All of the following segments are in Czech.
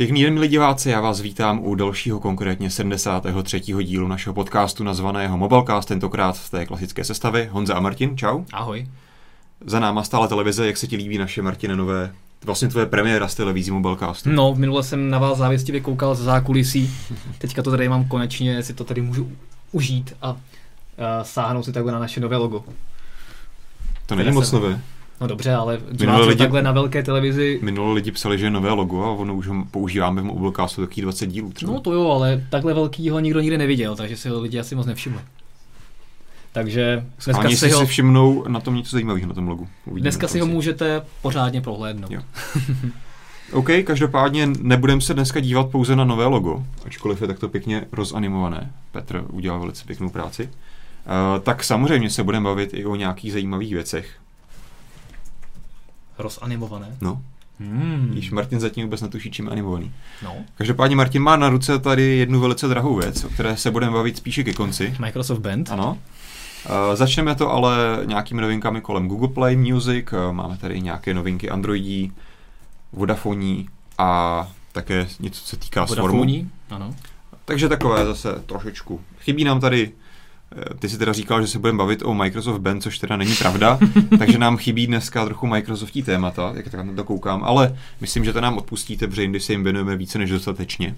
Pěkný den, milí diváci, já vás vítám u dalšího, konkrétně 73. dílu našeho podcastu nazvaného Mobilecast, tentokrát v té klasické sestavy. Honza a Martin, čau. Ahoj. Za náma stále televize, jak se ti líbí naše Martine nové, vlastně tvoje premiéra z televizí Mobilecastu. No, minule jsem na vás závěstivě koukal ze zákulisí, teďka to tady mám konečně, si to tady můžu užít a uh, sáhnout si takhle na naše nové logo. To není moc nové. No dobře, ale minule lidi, takhle na velké televizi... Minule lidi psali, že je nové logo a ono už ho používáme v Mobilecastu taky 20 dílů třeba. No to jo, ale takhle velký ho nikdo nikdy neviděl, takže si ho lidi asi moc nevšimli. Takže dneska Ani si ho... si všimnou na tom něco zajímavého na tom logu. Uvidíme dneska si ho můžete pořádně prohlédnout. Jo. OK, každopádně nebudeme se dneska dívat pouze na nové logo, ačkoliv je takto pěkně rozanimované. Petr udělal velice pěknou práci. Uh, tak samozřejmě se budeme bavit i o nějakých zajímavých věcech. Rozanimované? No. Hmm. Již Martin zatím vůbec netuší, čím je animovaný. No. Každopádně Martin má na ruce tady jednu velice drahou věc, o které se budeme bavit spíše ke konci. Microsoft Band. Ano. Uh, začneme to ale nějakými novinkami kolem Google Play Music. Uh, máme tady nějaké novinky Androidí, Vodafoní a také něco, co se týká Vodafoní, ano. Takže takové zase trošičku. Chybí nám tady ty si teda říkal, že se budeme bavit o Microsoft Band, což teda není pravda, takže nám chybí dneska trochu Microsoftí témata, jak tak na to koukám, ale myslím, že to nám odpustíte, protože jindy se jim věnujeme více než dostatečně.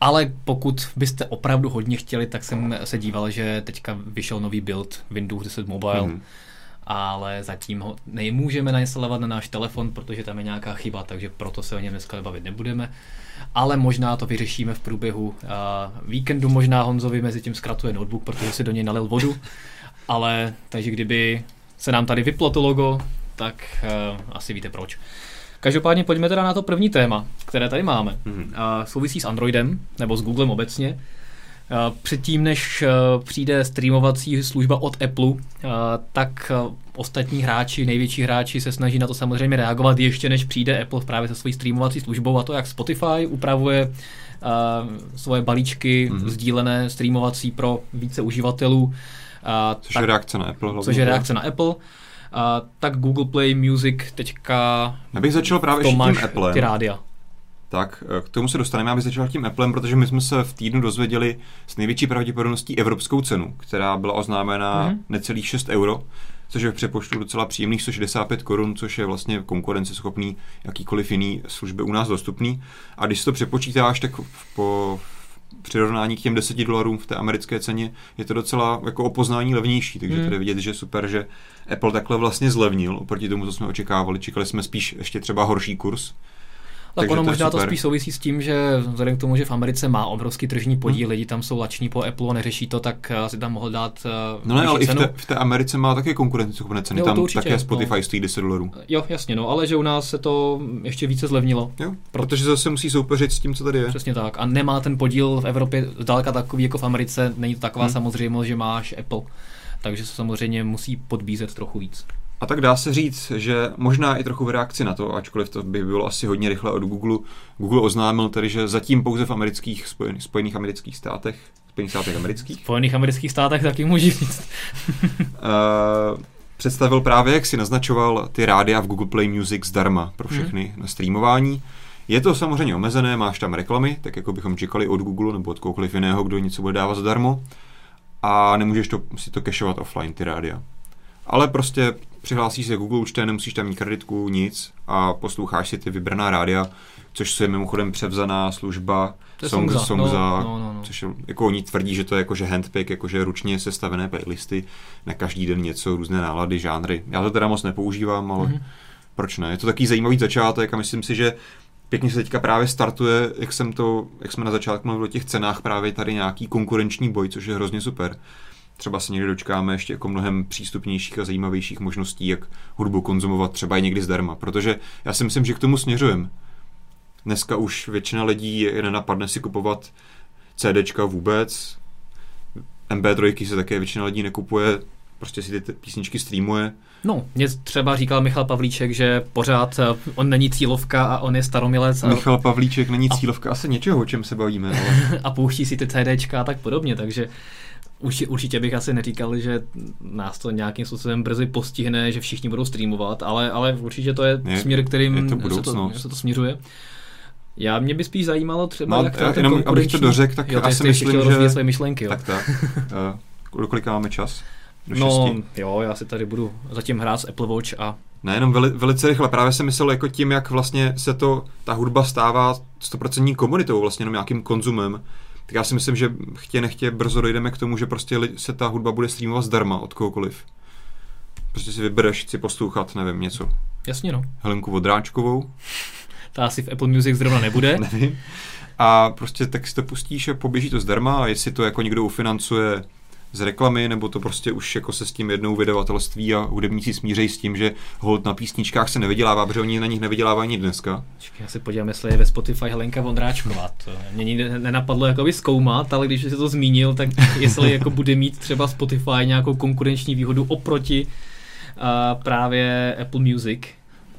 Ale pokud byste opravdu hodně chtěli, tak jsem se díval, že teďka vyšel nový build Windows 10 Mobile, mm-hmm. Ale zatím ho nemůžeme nainstalovat na náš telefon, protože tam je nějaká chyba, takže proto se o něm dneska bavit nebudeme ale možná to vyřešíme v průběhu uh, víkendu. Možná Honzovi mezi tím zkratuje notebook, protože si do něj nalil vodu, ale takže kdyby se nám tady vyplo to logo, tak uh, asi víte proč. Každopádně pojďme teda na to první téma, které tady máme. Mm-hmm. Uh, souvisí s Androidem, nebo s Googlem obecně. Předtím, než přijde streamovací služba od Apple, tak ostatní hráči, největší hráči se snaží na to samozřejmě reagovat ještě než přijde Apple právě se svojí streamovací službou a to jak Spotify upravuje svoje balíčky mm-hmm. sdílené streamovací pro více uživatelů. Což tak, je reakce na Apple. Což je reakce na Apple. A, tak Google Play Music teďka... Já bych začal právě tím Apple. Ty rádia. Tak, eh, k tomu se dostaneme, aby začal tím Applem, protože my jsme se v týdnu dozvěděli s největší pravděpodobností evropskou cenu, která byla oznámena mm-hmm. necelých 6 euro, což je v přepočtu docela příjemných 165 korun, což je vlastně konkurenceschopný jakýkoliv jiný služby u nás dostupný. A když si to přepočítáš, tak po přirovnání k těm 10 dolarům v té americké ceně je to docela jako opoznání levnější, takže mm. tady vidět, že super, že Apple takhle vlastně zlevnil oproti tomu, co jsme očekávali. Čekali jsme spíš ještě třeba horší kurz, tak ono možná to spíš souvisí s tím, že vzhledem k tomu, že v Americe má obrovský tržní podíl, hmm. lidi tam jsou lační po Apple a neřeší to, tak eh, si tam mohl dát uh, No ne, ale cenu. i v té, v té Americe má také konkurenceschopné ceny, jo, tam určitě, také Spotify no. stojí 10 dolarů. Jo, jasně, no, ale že u nás se to ještě více zlevnilo. Jo, protože zase musí soupeřit s tím, co tady je. Přesně tak. A nemá ten podíl v Evropě zdaleka takový jako v Americe, není to taková hmm. samozřejmost, že máš Apple. Takže se samozřejmě musí podbízet trochu víc. A tak dá se říct, že možná i trochu v reakci na to, ačkoliv to by bylo asi hodně rychle od Google, Google oznámil tedy, že zatím pouze v amerických, spojených, spojených amerických státech, Spojených státech amerických. Spojených amerických státech taky může říct. uh, představil právě, jak si naznačoval, ty rádia v Google Play Music zdarma pro mhm. všechny hmm. na streamování. Je to samozřejmě omezené, máš tam reklamy, tak jako bychom čekali od Google nebo od kohokoliv jiného, kdo něco bude dávat zadarmo. A nemůžeš to, si to kešovat offline, ty rádia. Ale prostě přihlásíš se Google účtem, nemusíš tam mít kreditku, nic a posloucháš si ty vybraná rádia, což je mimochodem převzaná služba Songza, Songza no, no, no, no. což je, jako oni tvrdí, že to je jakože handpick, jakože ručně sestavené playlisty na každý den něco, různé nálady, žánry. Já to teda moc nepoužívám, ale mm-hmm. proč ne? Je to takový zajímavý začátek a myslím si, že pěkně se teďka právě startuje, jak jsem to, jak jsme na začátku mluvili o těch cenách, právě tady nějaký konkurenční boj, což je hrozně super třeba se někdy dočkáme ještě jako mnohem přístupnějších a zajímavějších možností, jak hudbu konzumovat třeba i někdy zdarma, protože já si myslím, že k tomu směřujeme. Dneska už většina lidí je nenapadne si kupovat CDčka vůbec, MP3 se také většina lidí nekupuje, prostě si ty písničky streamuje. No, mě třeba říkal Michal Pavlíček, že pořád eh, on není cílovka a on je staromilec. A... Michal Pavlíček není cílovka a... asi něčeho, o čem se bavíme. Ale... a pouští si ty CDčka a tak podobně, takže už, určitě bych asi neříkal, že nás to nějakým způsobem brzy postihne, že všichni budou streamovat, ale, ale určitě to je, je směr, kterým je to se, to, se to směřuje. Já mě by spíš zajímalo třeba, no, jak já, ten jenom, abych to dořekl, tak jo, já si myslím, že... své myšlenky, jo. Tak, tak. uh, kolik máme čas? Do no, šesti? jo, já si tady budu zatím hrát s Apple Watch a Nejenom veli, velice rychle, právě jsem myslel jako tím, jak vlastně se to, ta hudba stává 100% komunitou, vlastně jenom nějakým konzumem, tak já si myslím, že chtě nechtě brzo dojdeme k tomu, že prostě se ta hudba bude streamovat zdarma od kohokoliv. Prostě si vybereš, si poslouchat, nevím, něco. Jasně no. Helenku Vodráčkovou. Ta asi v Apple Music zrovna nebude. nevím. A prostě tak si to pustíš a poběží to zdarma a jestli to jako někdo ufinancuje z reklamy, nebo to prostě už jako se s tím jednou vydavatelství a hudebníci smířejí s tím, že hold na písničkách se nevydělává, protože oni na nich nevydělávají ani dneska. Já se podívám, jestli je ve Spotify Helenka Vondráčková. To mě nikdy nenapadlo jako zkoumat, ale když se to zmínil, tak jestli jako bude mít třeba Spotify nějakou konkurenční výhodu oproti uh, právě Apple Music,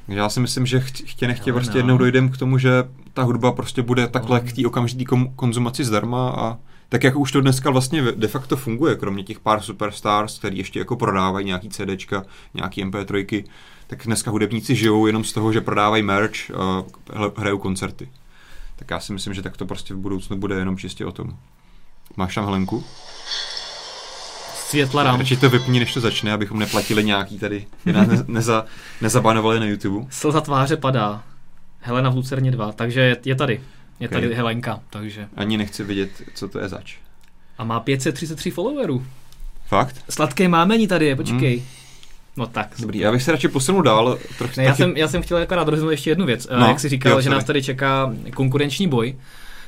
já si myslím, že chtě nechtě prostě no. jednou dojdem k tomu, že ta hudba prostě bude takhle no. k té okamžitý konzumaci zdarma a tak jako už to dneska vlastně de facto funguje, kromě těch pár superstars, který ještě jako prodávají nějaký CDčka, nějaký MP3, tak dneska hudebníci žijou jenom z toho, že prodávají merch a hrajou koncerty. Tak já si myslím, že tak to prostě v budoucnu bude jenom čistě o tom. Máš tam Helenku? Světla rám. Radši to vypni, než to začne, abychom neplatili nějaký tady, ne, neza, nezabanovali na YouTube. Slza tváře padá. Helena v Lucerně 2, takže je tady. Je okay. tady Helenka, takže. Ani nechci vidět, co to je zač. A má 533 followerů. Fakt? Sladké mámení tady je, počkej. Hmm. No tak. Dobrý, já bych se radši posunul dál. Troch, ne, já, jsem, já jsem chtěl jako rád ještě jednu věc. No, Jak jsi říkal, jo, že nás tady čeká konkurenční boj,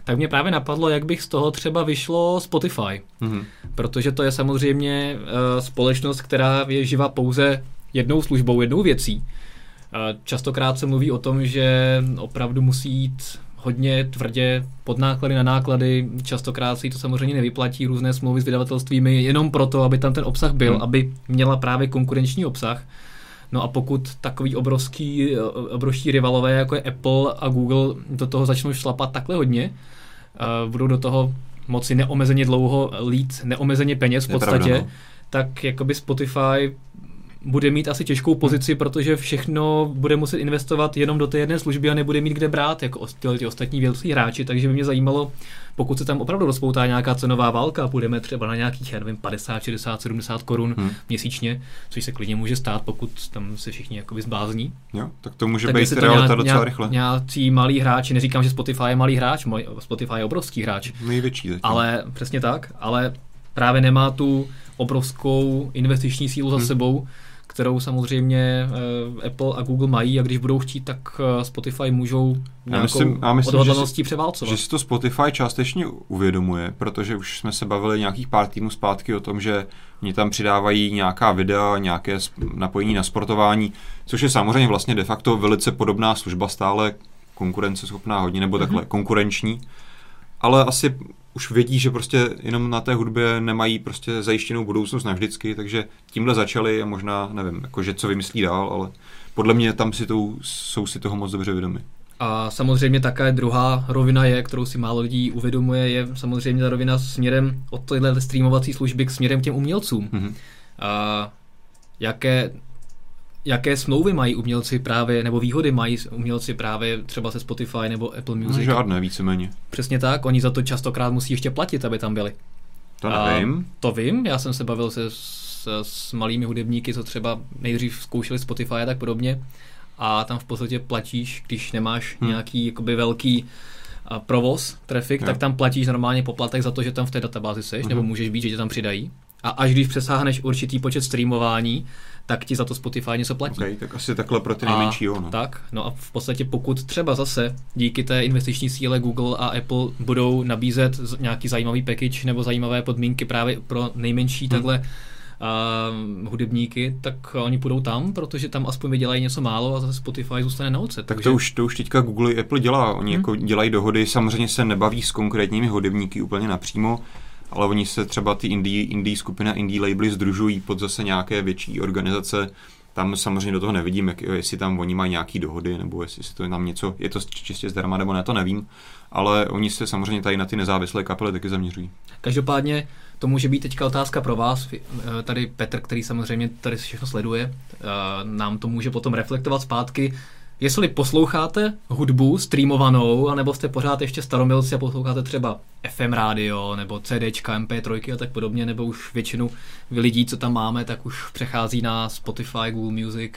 tak mě právě napadlo, jak bych z toho třeba vyšlo Spotify. Mm-hmm. Protože to je samozřejmě uh, společnost, která je živa pouze jednou službou, jednou věcí. Uh, častokrát se mluví o tom, že opravdu musí jít hodně tvrdě pod náklady na náklady, častokrát si to samozřejmě nevyplatí, různé smlouvy s vydavatelstvími, jenom proto, aby tam ten obsah byl, hmm. aby měla právě konkurenční obsah. No a pokud takový obrovský, obrovský rivalové, jako je Apple a Google, do toho začnou šlapat takhle hodně, uh, budou do toho moci neomezeně dlouho lít, neomezeně peněz v podstatě, pravda, no. tak jakoby Spotify bude mít asi těžkou pozici, protože všechno bude muset investovat jenom do té jedné služby a nebude mít kde brát, jako ty ostatní velcí hráči, takže by mě zajímalo, pokud se tam opravdu rozpoutá nějaká cenová válka, půjdeme třeba na nějakých, já nevím, 50, 60, 70 korun hmm. měsíčně, což se klidně může stát, pokud tam se všichni jakoby zbázní. Jo, tak to může tak být realita nějak, docela rychle. Nějací malý hráči, neříkám, že Spotify je malý hráč, Spotify je obrovský hráč. Největší zatím. Ale přesně tak, ale právě nemá tu obrovskou investiční sílu za hmm. sebou, kterou samozřejmě uh, Apple a Google mají a když budou chtít, tak uh, Spotify můžou já myslím, já myslím, odhodlaností že převálcovat. Že si to Spotify částečně uvědomuje, protože už jsme se bavili nějakých pár týmů zpátky o tom, že oni tam přidávají nějaká videa, nějaké napojení na sportování, což je samozřejmě vlastně de facto velice podobná služba, stále konkurenceschopná hodně, nebo takhle mm-hmm. konkurenční, ale asi už vědí, že prostě jenom na té hudbě nemají prostě zajištěnou budoucnost navždycky, takže tímhle začali a možná, nevím, jakože co vymyslí dál, ale podle mě tam si to, jsou si toho moc dobře vědomi. A samozřejmě také druhá rovina je, kterou si málo lidí uvědomuje, je samozřejmě ta rovina směrem od téhle streamovací služby k směrem k těm umělcům. Mm-hmm. A jaké jaké smlouvy mají umělci právě, nebo výhody mají umělci právě třeba se Spotify nebo Apple Music? No, žádné, víceméně. Přesně tak, oni za to častokrát musí ještě platit, aby tam byli. To nevím. A to vím, já jsem se bavil se s, s malými hudebníky, co třeba nejdřív zkoušeli Spotify a tak podobně. A tam v podstatě platíš, když nemáš hmm. nějaký jakoby velký a provoz, trafik, jo. tak tam platíš normálně poplatek za to, že tam v té databázi seš, hmm nebo můžeš být, že tě tam přidají. A až když přesáhneš určitý počet streamování, tak ti za to Spotify něco platí. Okay, tak asi takhle pro ty nejmenší, jo. No. Tak, no a v podstatě pokud třeba zase díky té investiční síle Google a Apple budou nabízet nějaký zajímavý package nebo zajímavé podmínky právě pro nejmenší hmm. takhle uh, hudebníky, tak oni půjdou tam, protože tam aspoň vydělají něco málo a zase Spotify zůstane na oce. Tak takže... to, už, to už teďka Google i Apple dělá. Oni hmm. jako dělají dohody, samozřejmě se nebaví s konkrétními hudebníky úplně napřímo, ale oni se třeba ty indie, indie skupina, indie labely združují pod zase nějaké větší organizace. Tam samozřejmě do toho nevidím, jak, jestli tam oni mají nějaké dohody, nebo jestli to je tam něco, je to čistě zdarma, nebo ne, to nevím. Ale oni se samozřejmě tady na ty nezávislé kapely taky zaměřují. Každopádně to může být teďka otázka pro vás. Tady Petr, který samozřejmě tady všechno sleduje, nám to může potom reflektovat zpátky. Jestli posloucháte hudbu streamovanou, anebo jste pořád ještě staromilci a posloucháte třeba FM rádio, nebo CDčka, MP3 a tak podobně, nebo už většinu lidí, co tam máme, tak už přechází na Spotify, Google Music,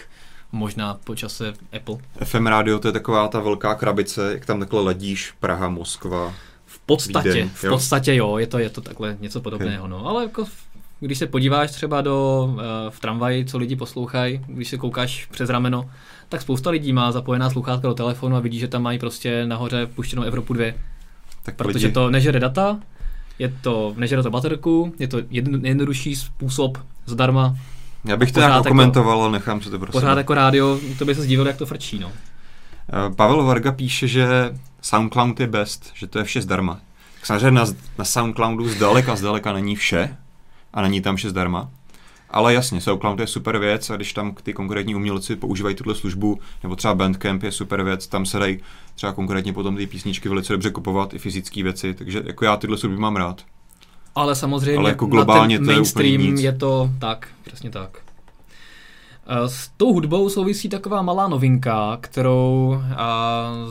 možná po čase Apple. FM rádio to je taková ta velká krabice, jak tam takhle ledíš, Praha, Moskva. V podstatě, Vídeň, v podstatě jo, je to, je to takhle něco podobného, okay. no, ale jako když se podíváš třeba do, uh, v tramvaji, co lidi poslouchají, když se koukáš přes rameno, tak spousta lidí má zapojená sluchátka do telefonu a vidí, že tam mají prostě nahoře puštěnou Evropu 2. Tak protože lidi... to nežere data, je to, nežere to baterku, je to jednodušší způsob zdarma. Já bych to nějak jako, komentoval, ale nechám se to prostě. Pořád jako rádio, to by se zdívil, jak to frčí, no. Eh, Pavel Varga píše, že SoundCloud je best, že to je vše zdarma. Samozřejmě na, na SoundCloudu zdaleka, zdaleka není vše a není tam vše zdarma. Ale jasně, SoundCloud je super věc a když tam ty konkrétní umělci používají tuhle službu, nebo třeba Bandcamp je super věc, tam se dají třeba konkrétně potom ty písničky velice dobře kupovat, i fyzické věci, takže jako já tyhle služby mám rád. Ale samozřejmě Ale jako globálně na ten mainstream je, je to tak, přesně tak. Eh, s tou hudbou souvisí taková malá novinka, kterou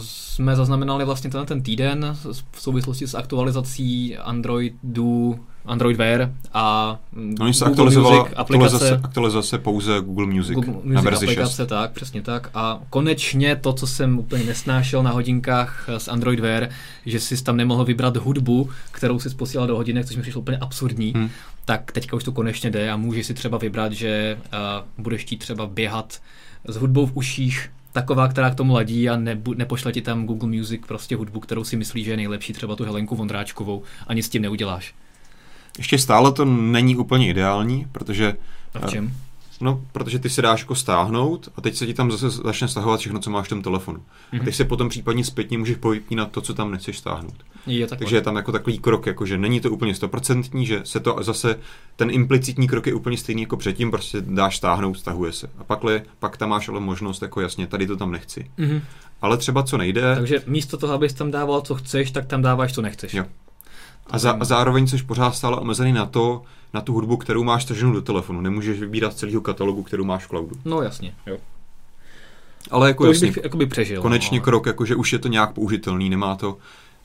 jsme zaznamenali vlastně ten, ten týden v souvislosti s aktualizací Androidu Android Wear a Oni se Google Music aplikace. Aktualizace pouze Google Music, Google Music na verzi aplikace, 6. tak, přesně tak. A konečně to, co jsem úplně nesnášel na hodinkách s Android Wear, že jsi tam nemohl vybrat hudbu, kterou si posílal do hodinek, což mi přišlo úplně absurdní, hmm. tak teďka už to konečně jde a můžeš si třeba vybrat, že uh, budeš chtít třeba běhat s hudbou v uších, taková, která k tomu ladí a nebu, nepošle ti tam Google Music prostě hudbu, kterou si myslí, že je nejlepší, třeba tu Helenku Vondráčkovou a nic s tím neuděláš. Ještě stále to není úplně ideální, protože... A v čem? No, protože ty se dáš jako stáhnout a teď se ti tam zase začne stahovat všechno, co máš v tom telefonu. Mm-hmm. A mhm. teď se potom případně zpětně můžeš na to, co tam nechceš stáhnout. Je Takže je tam jako takový krok, jako že není to úplně stoprocentní, že se to zase, ten implicitní krok je úplně stejný jako předtím, prostě dáš stáhnout, stahuje se. A pak, pak tam máš ale možnost, jako jasně, tady to tam nechci. Mm-hmm. Ale třeba co nejde. Takže místo toho, abys tam dával, co chceš, tak tam dáváš, co nechceš. Jo. A, za, a zároveň jsi pořád stále omezený na to, na tu hudbu, kterou máš taženou do telefonu. Nemůžeš vybírat celého katalogu, kterou máš v cloudu. No jasně, jo. Ale jako to jasně, bych jakoby přežil. Konečně no. krok, jako že už je to nějak použitelný, nemá to,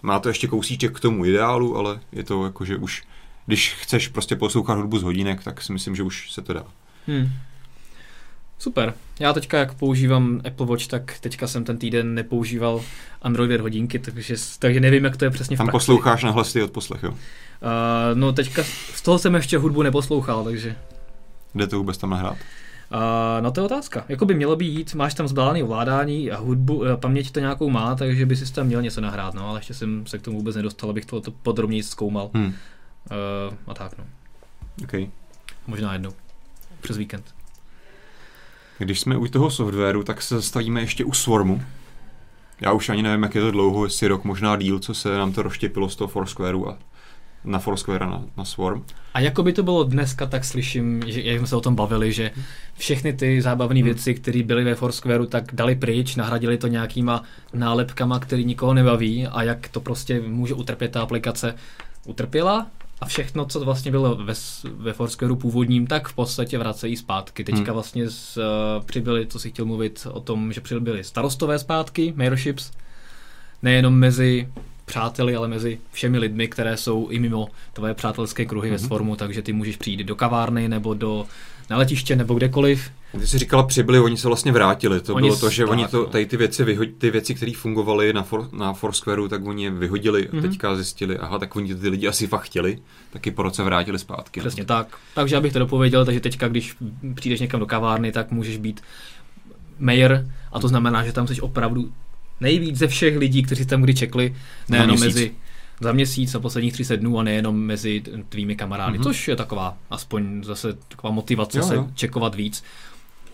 má to ještě kousíček k tomu ideálu, ale je to jako, že už, když chceš prostě poslouchat hudbu z hodinek, tak si myslím, že už se to dá. Hmm. Super. Já teďka, jak používám Apple Watch, tak teďka jsem ten týden nepoužíval Android hodinky, takže, takže nevím, jak to je přesně v Tam praxi. posloucháš na hlasy od poslech, jo? Uh, no teďka z toho jsem ještě hudbu neposlouchal, takže... Jde to vůbec tam nahrát? Uh, no to je otázka. Jako by mělo být, máš tam zbalený ovládání a hudbu, uh, paměť to nějakou má, takže by si tam měl něco nahrát, no ale ještě jsem se k tomu vůbec nedostal, abych to, to podrobněji zkoumal. Hmm. Uh, a tak, no. Okay. Možná jednou. Přes víkend. Když jsme u toho softwaru, tak se zastavíme ještě u Swarmu. Já už ani nevím, jak je to dlouho, jestli rok, možná díl, co se nám to rozštěpilo z toho Foursquareu a na Foursquare na, na Swarm. A jako by to bylo dneska, tak slyším, že jak jsme se o tom bavili, že všechny ty zábavné hmm. věci, které byly ve Foursquareu, tak dali pryč, nahradili to nějakýma nálepkama, který nikoho nebaví a jak to prostě může utrpět ta aplikace. Utrpěla, a všechno, co vlastně bylo ve, ve Foursquareu původním, tak v podstatě vracejí zpátky. Teďka hmm. vlastně z, uh, přibyli, co si chtěl mluvit o tom, že přibyly starostové zpátky, mayorships, nejenom mezi přáteli, ale mezi všemi lidmi, které jsou i mimo tvoje přátelské kruhy hmm. ve Swarmu, takže ty můžeš přijít do kavárny nebo do na letiště nebo kdekoliv. Ty jsi říkala přibyli, oni se vlastně vrátili. To oni bylo to, že tak, oni to, no. tady ty věci, vyho- ty věci, které fungovaly na, for, na Foursquareu, tak oni je vyhodili mm-hmm. a mhm. teďka zjistili, aha, tak oni ty lidi asi fakt chtěli, taky po roce vrátili zpátky. No. Přesně no. tak. Takže abych to dopověděl, takže teďka, když přijdeš někam do kavárny, tak můžeš být mayor a to znamená, že tam jsi opravdu nejvíc ze všech lidí, kteří tam kdy čekli, nejenom mezi za měsíc a posledních 30 dnů a nejenom mezi tvými kamarády, mm-hmm. což je taková aspoň zase taková motivace jo, se jo. čekovat víc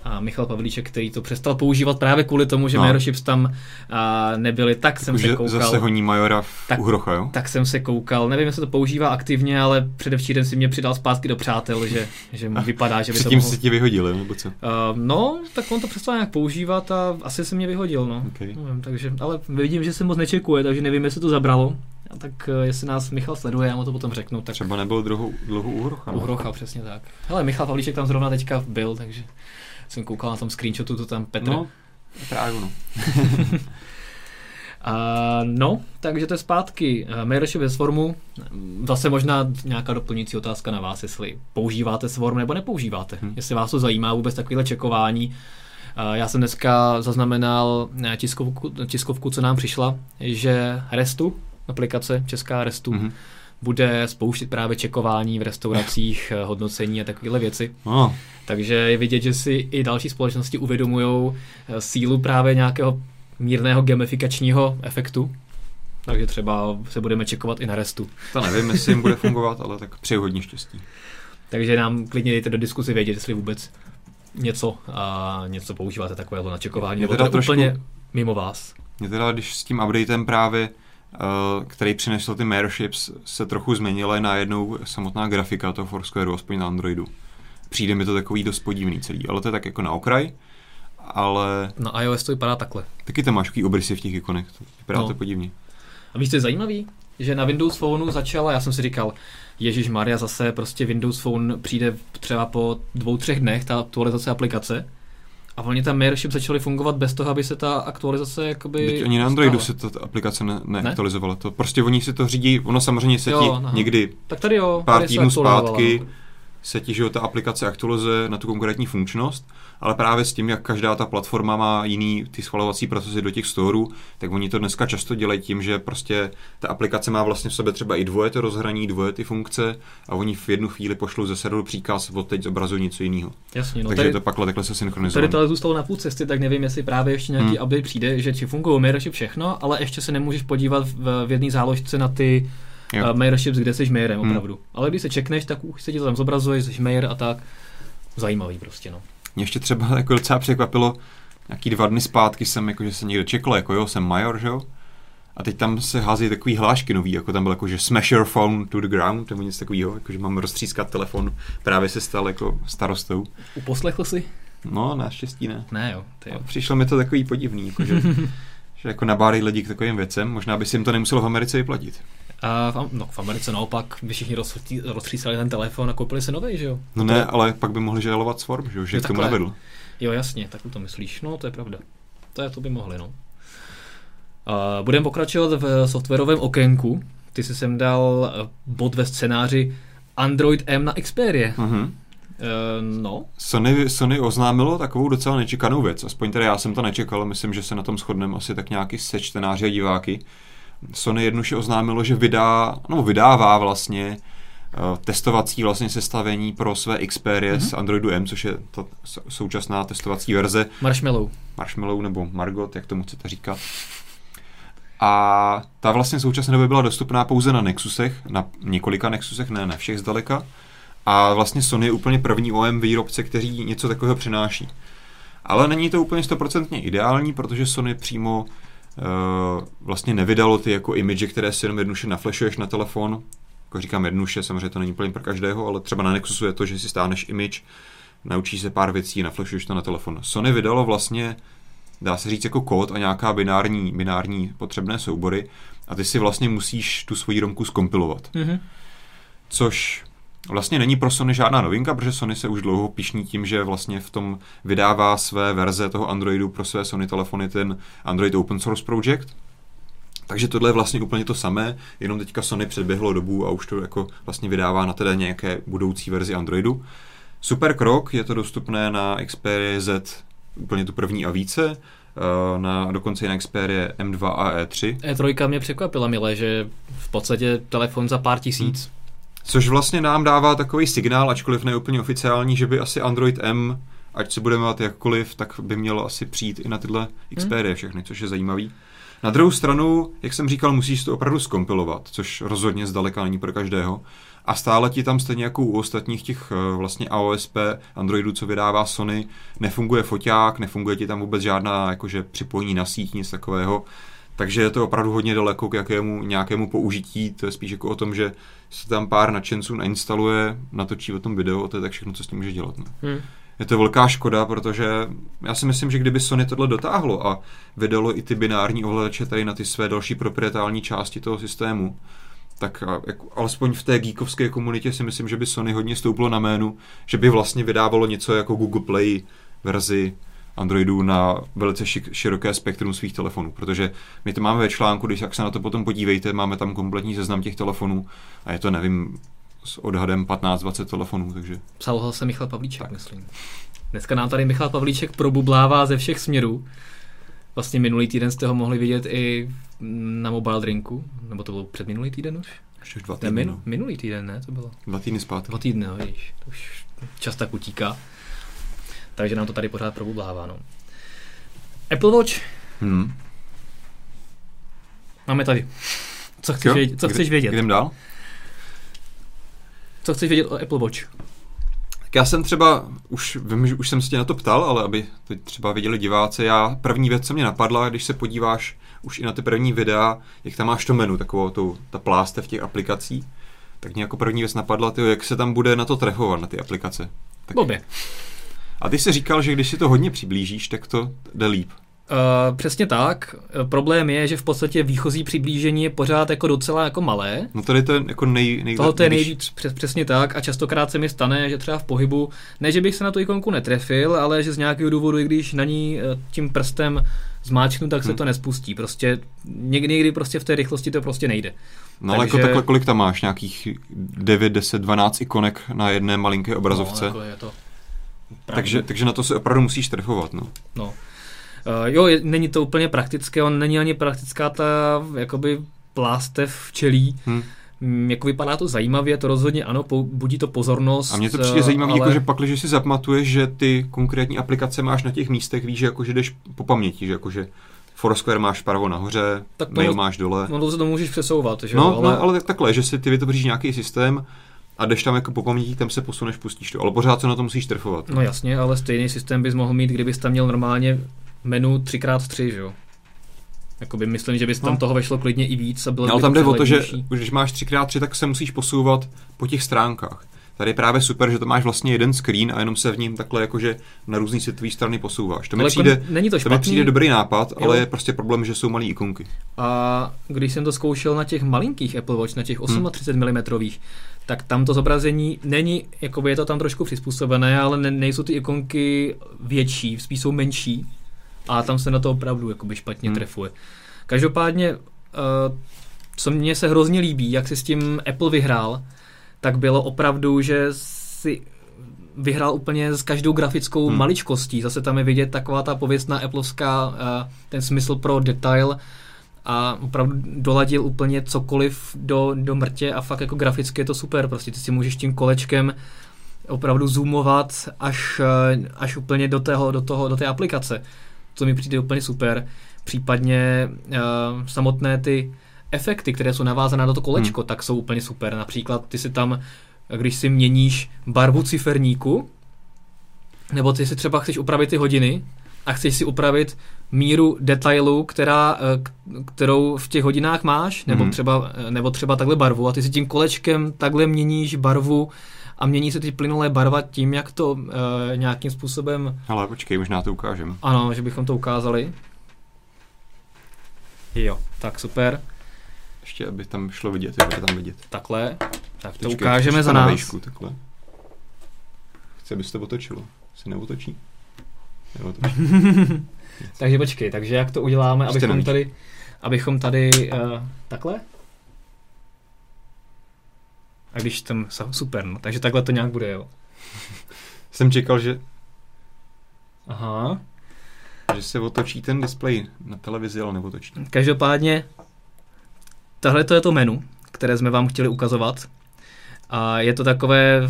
a Michal Pavlíček, který to přestal používat právě kvůli tomu, že no. Majorships tam a, nebyli, tak jsem se koukal. Zase honí Majora v tak, Uhrocha, jo? Tak jsem se koukal, nevím, jestli to používá aktivně, ale předevčírem si mě přidal zpátky do přátel, že, že mu vypadá, že by to mohl... si ti vyhodili, nebo co? Uh, no, tak on to přestal nějak používat a asi se mě vyhodil, no. Okay. Nevím, takže, ale vidím, že se moc nečekuje, takže nevím, jestli to zabralo. A tak uh, jestli nás Michal sleduje, já mu to potom řeknu. Tak... Třeba nebyl dlouho, dlouho Uhrocha. Uhrocha, přesně tak. Hele, Michal Pavlíček tam zrovna teďka byl, takže jsem koukal na tom screenshotu, to tam Petr, no. Právě ono. A, no, takže to je zpátky. Mailship ve Swarmu. Zase možná nějaká doplňující otázka na vás, jestli používáte Swarm nebo nepoužíváte. Hmm. Jestli vás to zajímá vůbec takovéhle čekování. Já jsem dneska zaznamenal tiskovku, tiskovku, co nám přišla, že Restu, aplikace česká Restu, hmm bude spouštět právě čekování v restauracích, hodnocení a takovéhle věci. Oh. Takže je vidět, že si i další společnosti uvědomují sílu právě nějakého mírného gamifikačního efektu. Takže třeba se budeme čekovat i na restu. To nevím, jestli jim bude fungovat, ale tak přeji hodně štěstí. Takže nám klidně dejte do diskuzi vědět, jestli vůbec něco, a něco používáte takového na čekování, nebo to trošku, úplně mimo vás. Mě teda, když s tím updatem právě, uh, který přinesl ty Airships, se trochu změnila i najednou samotná grafika toho Foursquare, aspoň na Androidu. Přijde mi to takový dost podivný celý, ale to je tak jako na okraj ale... Na iOS to vypadá takhle. Taky tam máš takový obrysy v těch ikonech, to vypadá no. to podivně. A víš, co je zajímavý? Že na Windows Phoneu začala, já jsem si říkal, Ježíš Maria zase prostě Windows Phone přijde třeba po dvou, třech dnech ta aktualizace aplikace. A oni tam Mailship začaly fungovat bez toho, aby se ta aktualizace jakoby... Teď oni na Androidu se ta aplikace ne, neaktualizovala. Ne? To prostě oni si to řídí, ono samozřejmě se ti někdy tak tady jo, pár týdnů zpátky se ti, že ta aplikace aktualizuje na tu konkrétní funkčnost, ale právě s tím, jak každá ta platforma má jiný ty schvalovací procesy do těch storů, tak oni to dneska často dělají tím, že prostě ta aplikace má vlastně v sobě třeba i dvoje to rozhraní, dvoje ty funkce a oni v jednu chvíli pošlou ze serveru příkaz, od teď zobrazují něco jiného. Jasně, no Takže tady, to pak takhle se synchronizuje. Tady to zůstalo na půl cesty, tak nevím, jestli právě ještě nějaký hmm. update přijde, že ti fungují Mirrorship všechno, ale ještě se nemůžeš podívat v, v jedné záložce na ty uh, Mairships, kde jsi mayorem hmm. opravdu. Ale když se čekneš, tak už se ti to tam zobrazuje, jsi mayor a tak. Zajímavý prostě, no. Mě ještě třeba jako docela překvapilo, nějaký dva dny zpátky jsem, jako, že se někde čekl, jako jo, jsem major, že jo? A teď tam se hází takový hlášky nový, jako tam byl jako, že smash your phone to the ground, nebo něco takového, jako že mám roztřískat telefon, právě se stal jako starostou. Uposlechl jsi? No, naštěstí ne. Ne jo, ty jo. Přišlo mi to takový podivný, jako, že, že jako nabádají lidi k takovým věcem, možná by si jim to nemuselo v Americe vyplatit. A v, no, v Americe naopak by všichni roztřísali ten telefon a koupili si nový, že jo? No ne, ale pak by mohli žalovat Swarm, že jo, že jo, k tomu nevedl. Jo, jasně, tak to myslíš. No, to je pravda. To, je, to by mohli, no. Uh, budeme pokračovat v softwarovém okénku. Ty jsi sem dal eh, bod ve scénáři Android M na Xperia. Uh-huh. Uh, no. Sony, Sony oznámilo takovou docela nečekanou věc, aspoň teda já jsem to nečekal, myslím, že se na tom shodneme asi tak nějaký se čtenáři a diváky. Sony jednoduše oznámilo, že vydá, no vydává vlastně uh, testovací vlastně sestavení pro své Xperia mm-hmm. z Androidu M, což je ta současná testovací verze. Marshmallow. Marshmallow nebo Margot, jak tomu chcete říkat. A ta vlastně v současné době byla dostupná pouze na Nexusech, na několika Nexusech, ne na všech zdaleka. A vlastně Sony je úplně první OM výrobce, který něco takového přináší. Ale není to úplně stoprocentně ideální, protože Sony přímo vlastně nevydalo ty jako image, které si jenom jednoduše naflešuješ na telefon. Jako říkám jednoduše, samozřejmě to není plně pro každého, ale třeba na Nexusu je to, že si stáneš image, naučíš se pár věcí, naflešuješ to na telefon. Sony vydalo vlastně dá se říct jako kód a nějaká binární, binární potřebné soubory a ty si vlastně musíš tu svoji romku skompilovat. Mm-hmm. Což vlastně není pro Sony žádná novinka, protože Sony se už dlouho pišní tím, že vlastně v tom vydává své verze toho Androidu pro své Sony telefony ten Android Open Source Project. Takže tohle je vlastně úplně to samé, jenom teďka Sony předběhlo dobu a už to jako vlastně vydává na teda nějaké budoucí verzi Androidu. Super krok, je to dostupné na Xperia Z úplně tu první a více, eh, na, dokonce i na Xperia M2 a E3. E3 mě překvapila, milé, že v podstatě telefon za pár tisíc. Hmm. Což vlastně nám dává takový signál, ačkoliv ne úplně oficiální, že by asi Android M, ať se budeme mít jakkoliv, tak by mělo asi přijít i na tyhle Xperia hmm. všechny, což je zajímavý. Na druhou stranu, jak jsem říkal, musíš to opravdu skompilovat, což rozhodně zdaleka není pro každého a stále ti tam stejně jako u ostatních těch eh, vlastně AOSP Androidů, co vydává Sony, nefunguje foťák, nefunguje ti tam vůbec žádná jakože připojení na síť, nic takového. Takže je to opravdu hodně daleko k jakému nějakému použití. To je spíš jako o tom, že se tam pár nadšenců nainstaluje, natočí o tom video a to je tak všechno, co s tím může dělat. Ne? Hmm. Je to velká škoda, protože já si myslím, že kdyby Sony tohle dotáhlo a vydalo i ty binární ovladače tady na ty své další proprietální části toho systému, tak jako, alespoň v té geekovské komunitě si myslím, že by Sony hodně stouplo na jménu, že by vlastně vydávalo něco jako Google Play verzi Androidů na velice široké spektrum svých telefonů, protože my to máme ve článku, když jak se na to potom podívejte, máme tam kompletní seznam těch telefonů a je to, nevím, s odhadem 15-20 telefonů, takže... Psal se Michal Pavlíček, tak. myslím. Dneska nám tady Michal Pavlíček probublává ze všech směrů. Vlastně minulý týden jste ho mohli vidět i na Mobile Drinku, nebo to bylo před minulý týden už? Ještě už dva týdny. Ne, min, minulý týden, ne? To bylo. Dva týdny zpátky. Dva týdny, no, víš, to už čas tak utíká. Takže nám to tady pořád probublává, no. Apple Watch. Hmm. Máme tady. Co chceš, vědět, co chceš vědět? Jdem dál? Co chceš vědět o Apple Watch? Tak já jsem třeba, už vím, že už jsem se tě na to ptal, ale aby to třeba viděli diváci, já první věc, co mě napadla, když se podíváš už i na ty první videa, jak tam máš to menu, takovou tu, ta pláste v těch aplikacích, tak mě jako první věc napadla, tyjo, jak se tam bude na to trefovat, na ty aplikace. Tak... Bobě. A ty jsi říkal, že když si to hodně přiblížíš, tak to jde líp. Uh, přesně tak. Problém je, že v podstatě výchozí přiblížení je pořád jako docela jako malé. No tady to je jako nej, nej Tohle je nejvíc přes, přesně tak a častokrát se mi stane, že třeba v pohybu, ne, že bych se na tu ikonku netrefil, ale že z nějakého důvodu, i když na ní eh, tím prstem zmáčknu, tak se hmm. to nespustí. Prostě někdy, někdy prostě v té rychlosti to prostě nejde. No ale jako Takže... jako takhle, kolik tam máš? Nějakých 9, 10, 12 ikonek na jedné malinké obrazovce? No, jako je to takže, takže na to se opravdu musíš trefovat. No. no. Uh, jo, je, není to úplně praktické, on není ani praktická ta jakoby plástev včelí. Hmm. Mm, jako vypadá to zajímavě, to rozhodně ano, po, budí to pozornost. A mně to přijde zajímavé, ale... jako, že pak, že si zapamatuješ, že ty konkrétní aplikace máš na těch místech, víš, že, jako, že jdeš po paměti, že, jako, že Foursquare máš pravo nahoře, tak to, mail máš dole. No to se to můžeš přesouvat. Že? No, ale... no, ale tak, takhle, že si ty vytvoříš nějaký systém a jdeš tam jako po paměti, tam se posuneš, pustíš to. Ale pořád se na to musíš trefovat. No jasně, ale stejný systém bys mohl mít, kdybys tam měl normálně menu 3x3, že jo? Jakoby myslím, že bys tam no. toho vešlo klidně i víc a bylo no, ale tam jde o to, že když máš 3x3, tak se musíš posouvat po těch stránkách. Tady je právě super, že to máš vlastně jeden screen a jenom se v ním takhle jakože na různý světové strany posouváš. To mi přijde, není to, to mi přijde dobrý nápad, jo. ale je prostě problém, že jsou malé ikonky. A když jsem to zkoušel na těch malinkých Apple Watch, na těch 38 hmm. mm, tak tam to zobrazení není, jakoby je to tam trošku přizpůsobené, ale ne, nejsou ty ikonky větší, spíš jsou menší a tam se na to opravdu jakoby špatně hmm. trefuje. Každopádně, uh, co mně se hrozně líbí, jak si s tím Apple vyhrál, tak bylo opravdu, že si vyhrál úplně s každou grafickou hmm. maličkostí. Zase tam je vidět taková ta pověstná Appleovská, uh, ten smysl pro detail, a opravdu doladil úplně cokoliv do, do mrtě a fakt jako graficky je to super, prostě ty si můžeš tím kolečkem opravdu zoomovat až, eh, až úplně do, tého, do, toho, do té aplikace, co mi přijde úplně super. Případně uh, samotné ty efekty, které jsou navázané na to kolečko, hmm. tak jsou úplně super. Například ty si tam, když si měníš barvu ciferníku, nebo ty si třeba chceš upravit ty hodiny, a chceš si upravit míru detailu, která, eh, kterou v těch hodinách máš, nebo, mm. třeba, eh, nebo třeba takhle barvu a ty si tím kolečkem takhle měníš barvu a mění se ty plynulé barva tím, jak to uh, nějakým způsobem... Ale počkej, možná to ukážeme. Ano, že bychom to ukázali. Jo, tak super. Ještě, aby tam šlo vidět, to tam vidět. Takhle, tak to počkej, ukážeme za nás. Výšku, takhle. Chci, aby se to otočilo. Se neotočí? takže počkej, takže jak to uděláme, Ještě abychom tady, abychom tady uh, takhle? A když tam, super, no, takže takhle to nějak bude, jo. Jsem čekal, že... Aha. Že se otočí ten displej na televizi, ale neotočí. Každopádně, tahle to je to menu, které jsme vám chtěli ukazovat. A je to takové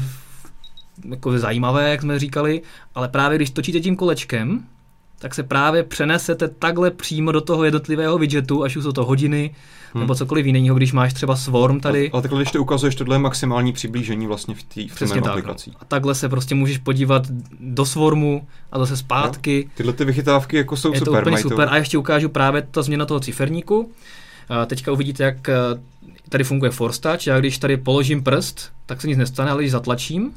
jako zajímavé, jak jsme říkali, ale právě když točíte tím kolečkem, tak se právě přenesete takhle přímo do toho jednotlivého widgetu, až už jsou to hodiny, hmm. nebo cokoliv jiného, když máš třeba Swarm tady. Ale takhle, když to ukazuješ, tohle je maximální přiblížení vlastně v té Přesně tak, aplikací. A takhle se prostě můžeš podívat do Swarmu a zase zpátky. No, tyhle ty vychytávky jako jsou je super. To úplně super. To... A ještě ukážu právě ta změna toho ciferníku. A teďka uvidíte, jak eh, tady funguje Force Touch. Já když tady položím prst, tak se nic nestane, ale když zatlačím,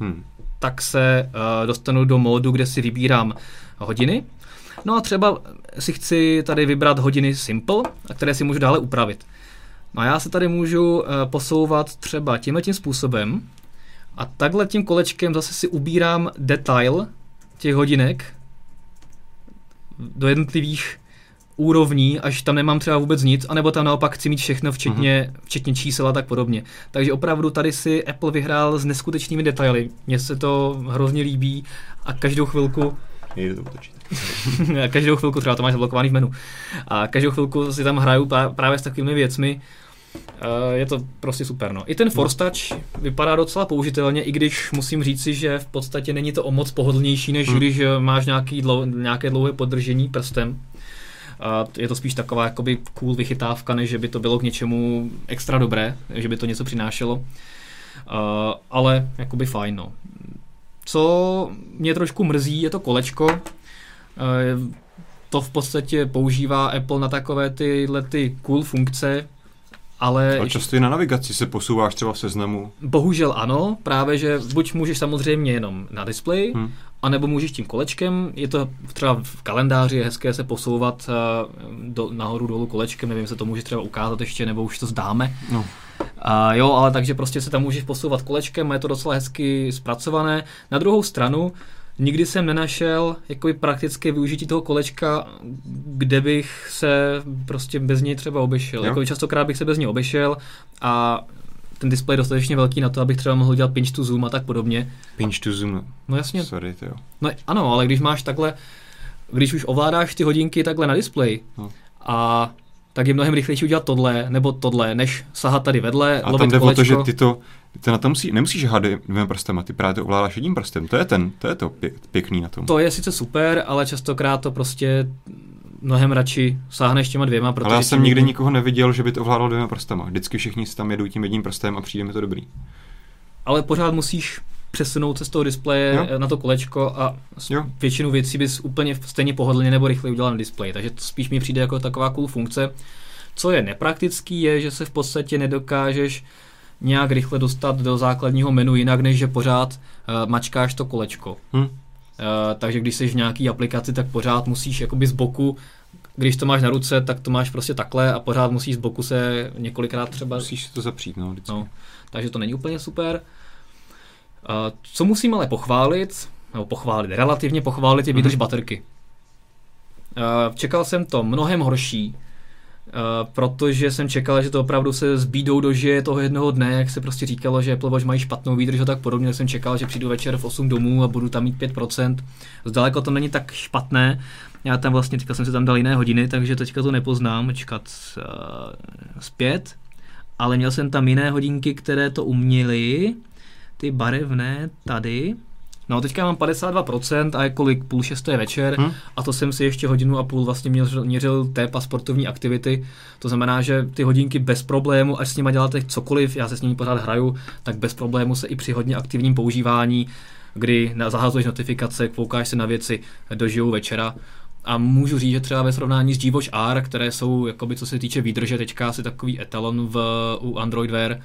hmm. tak se uh, dostanu do módu, kde si vybírám hodiny. No a třeba si chci tady vybrat hodiny Simple, a které si můžu dále upravit. No a já se tady můžu uh, posouvat třeba tímhle tím způsobem a takhle tím kolečkem zase si ubírám detail těch hodinek do jednotlivých úrovní, až tam nemám třeba vůbec nic, anebo tam naopak chci mít všechno, včetně, mm-hmm. včetně čísel a tak podobně. Takže opravdu tady si Apple vyhrál s neskutečnými detaily. Mně se to hrozně líbí a každou chvilku Nejde to každou chvilku, třeba to máš zablokovaný v menu, a každou chvilku si tam hraju právě s takovými věcmi, Uh, je to prostě super. No. I ten Force Touch vypadá docela použitelně, i když musím říci, že v podstatě není to o moc pohodlnější, než hmm. když eh, máš nějaký dlou, nějaké dlouhé podržení prstem. A je to spíš taková jakoby cool vychytávka, než že by to bylo k něčemu extra dobré, že by to něco přinášelo. Uh, ale jakoby fajn, no. Co mě trošku mrzí, je to kolečko. Uh, to v podstatě používá Apple na takové tyhle ty cool funkce, ale... Ale často i na navigaci se posouváš třeba v seznamu. Bohužel ano, právě že buď můžeš samozřejmě jenom na displeji, hmm. Anebo můžeš tím kolečkem, je to třeba v kalendáři, je hezké se posouvat uh, do, nahoru dolů kolečkem, nevím, se to může třeba ukázat ještě, nebo už to zdáme. No. Uh, jo, ale takže prostě se tam můžeš posouvat kolečkem a je to docela hezky zpracované. Na druhou stranu, nikdy jsem nenašel jako praktické využití toho kolečka, kde bych se prostě bez něj třeba obešel. Jako častokrát bych se bez něj obešel a ten displej dostatečně velký na to, abych třeba mohl dělat pinch to zoom a tak podobně. Pinch to zoom. No jasně. Sorry, to jo. No ano, ale když máš takhle, když už ovládáš ty hodinky takhle na displeji no. a tak je mnohem rychlejší udělat tohle nebo tohle, než sahat tady vedle, A tam jde kolečko. o to, že ty to, ty na to musí, nemusíš hadat dvěma prstem a ty právě to ovládáš jedním prstem. To je ten, to je to pěkný na tom. To je sice super, ale častokrát to prostě mnohem radši sáhneš těma dvěma. Protože ale já jsem nikdy nikoho neviděl, že by to ovládal dvěma prstama. Vždycky všichni si tam jedou tím jedním prstem a přijde mi to dobrý. Ale pořád musíš přesunout se z toho displeje jo. na to kolečko a jo. většinu věcí bys úplně stejně pohodlně nebo rychle udělal na displeji. Takže to spíš mi přijde jako taková cool funkce. Co je nepraktický, je, že se v podstatě nedokážeš nějak rychle dostat do základního menu jinak, než že pořád uh, mačkáš to kolečko. Hmm. Uh, takže když jsi v nějaký aplikaci, tak pořád musíš jakoby z boku když to máš na ruce, tak to máš prostě takhle a pořád musíš z boku se několikrát třeba... Musíš to zapřít, no, vždycky. no. Takže to není úplně super. Uh, co musím ale pochválit, nebo pochválit, relativně pochválit je výdrž mm-hmm. baterky. Uh, čekal jsem to mnohem horší, protože jsem čekal, že to opravdu se s bídou dožije toho jednoho dne, jak se prostě říkalo, že Apple Watch mají špatnou výdrž a tak podobně, jsem čekal, že přijdu večer v 8 domů a budu tam mít 5%. Zdaleko to není tak špatné. Já tam vlastně, teďka jsem si tam dal jiné hodiny, takže teďka to nepoznám, čekat uh, zpět. Ale měl jsem tam jiné hodinky, které to uměly, ty barevné tady, No teďka mám 52% a je kolik půl šesté večer hmm. a to jsem si ještě hodinu a půl vlastně měřil, měřil tep a sportovní aktivity. To znamená, že ty hodinky bez problému, až s nimi děláte cokoliv, já se s nimi pořád hraju, tak bez problému se i při hodně aktivním používání, kdy zahazuješ notifikace, koukáš se na věci, dožijou večera. A můžu říct, že třeba ve srovnání s G-Watch R, které jsou, jakoby, co se týče výdrže, teďka asi takový etalon v, u Android Wear,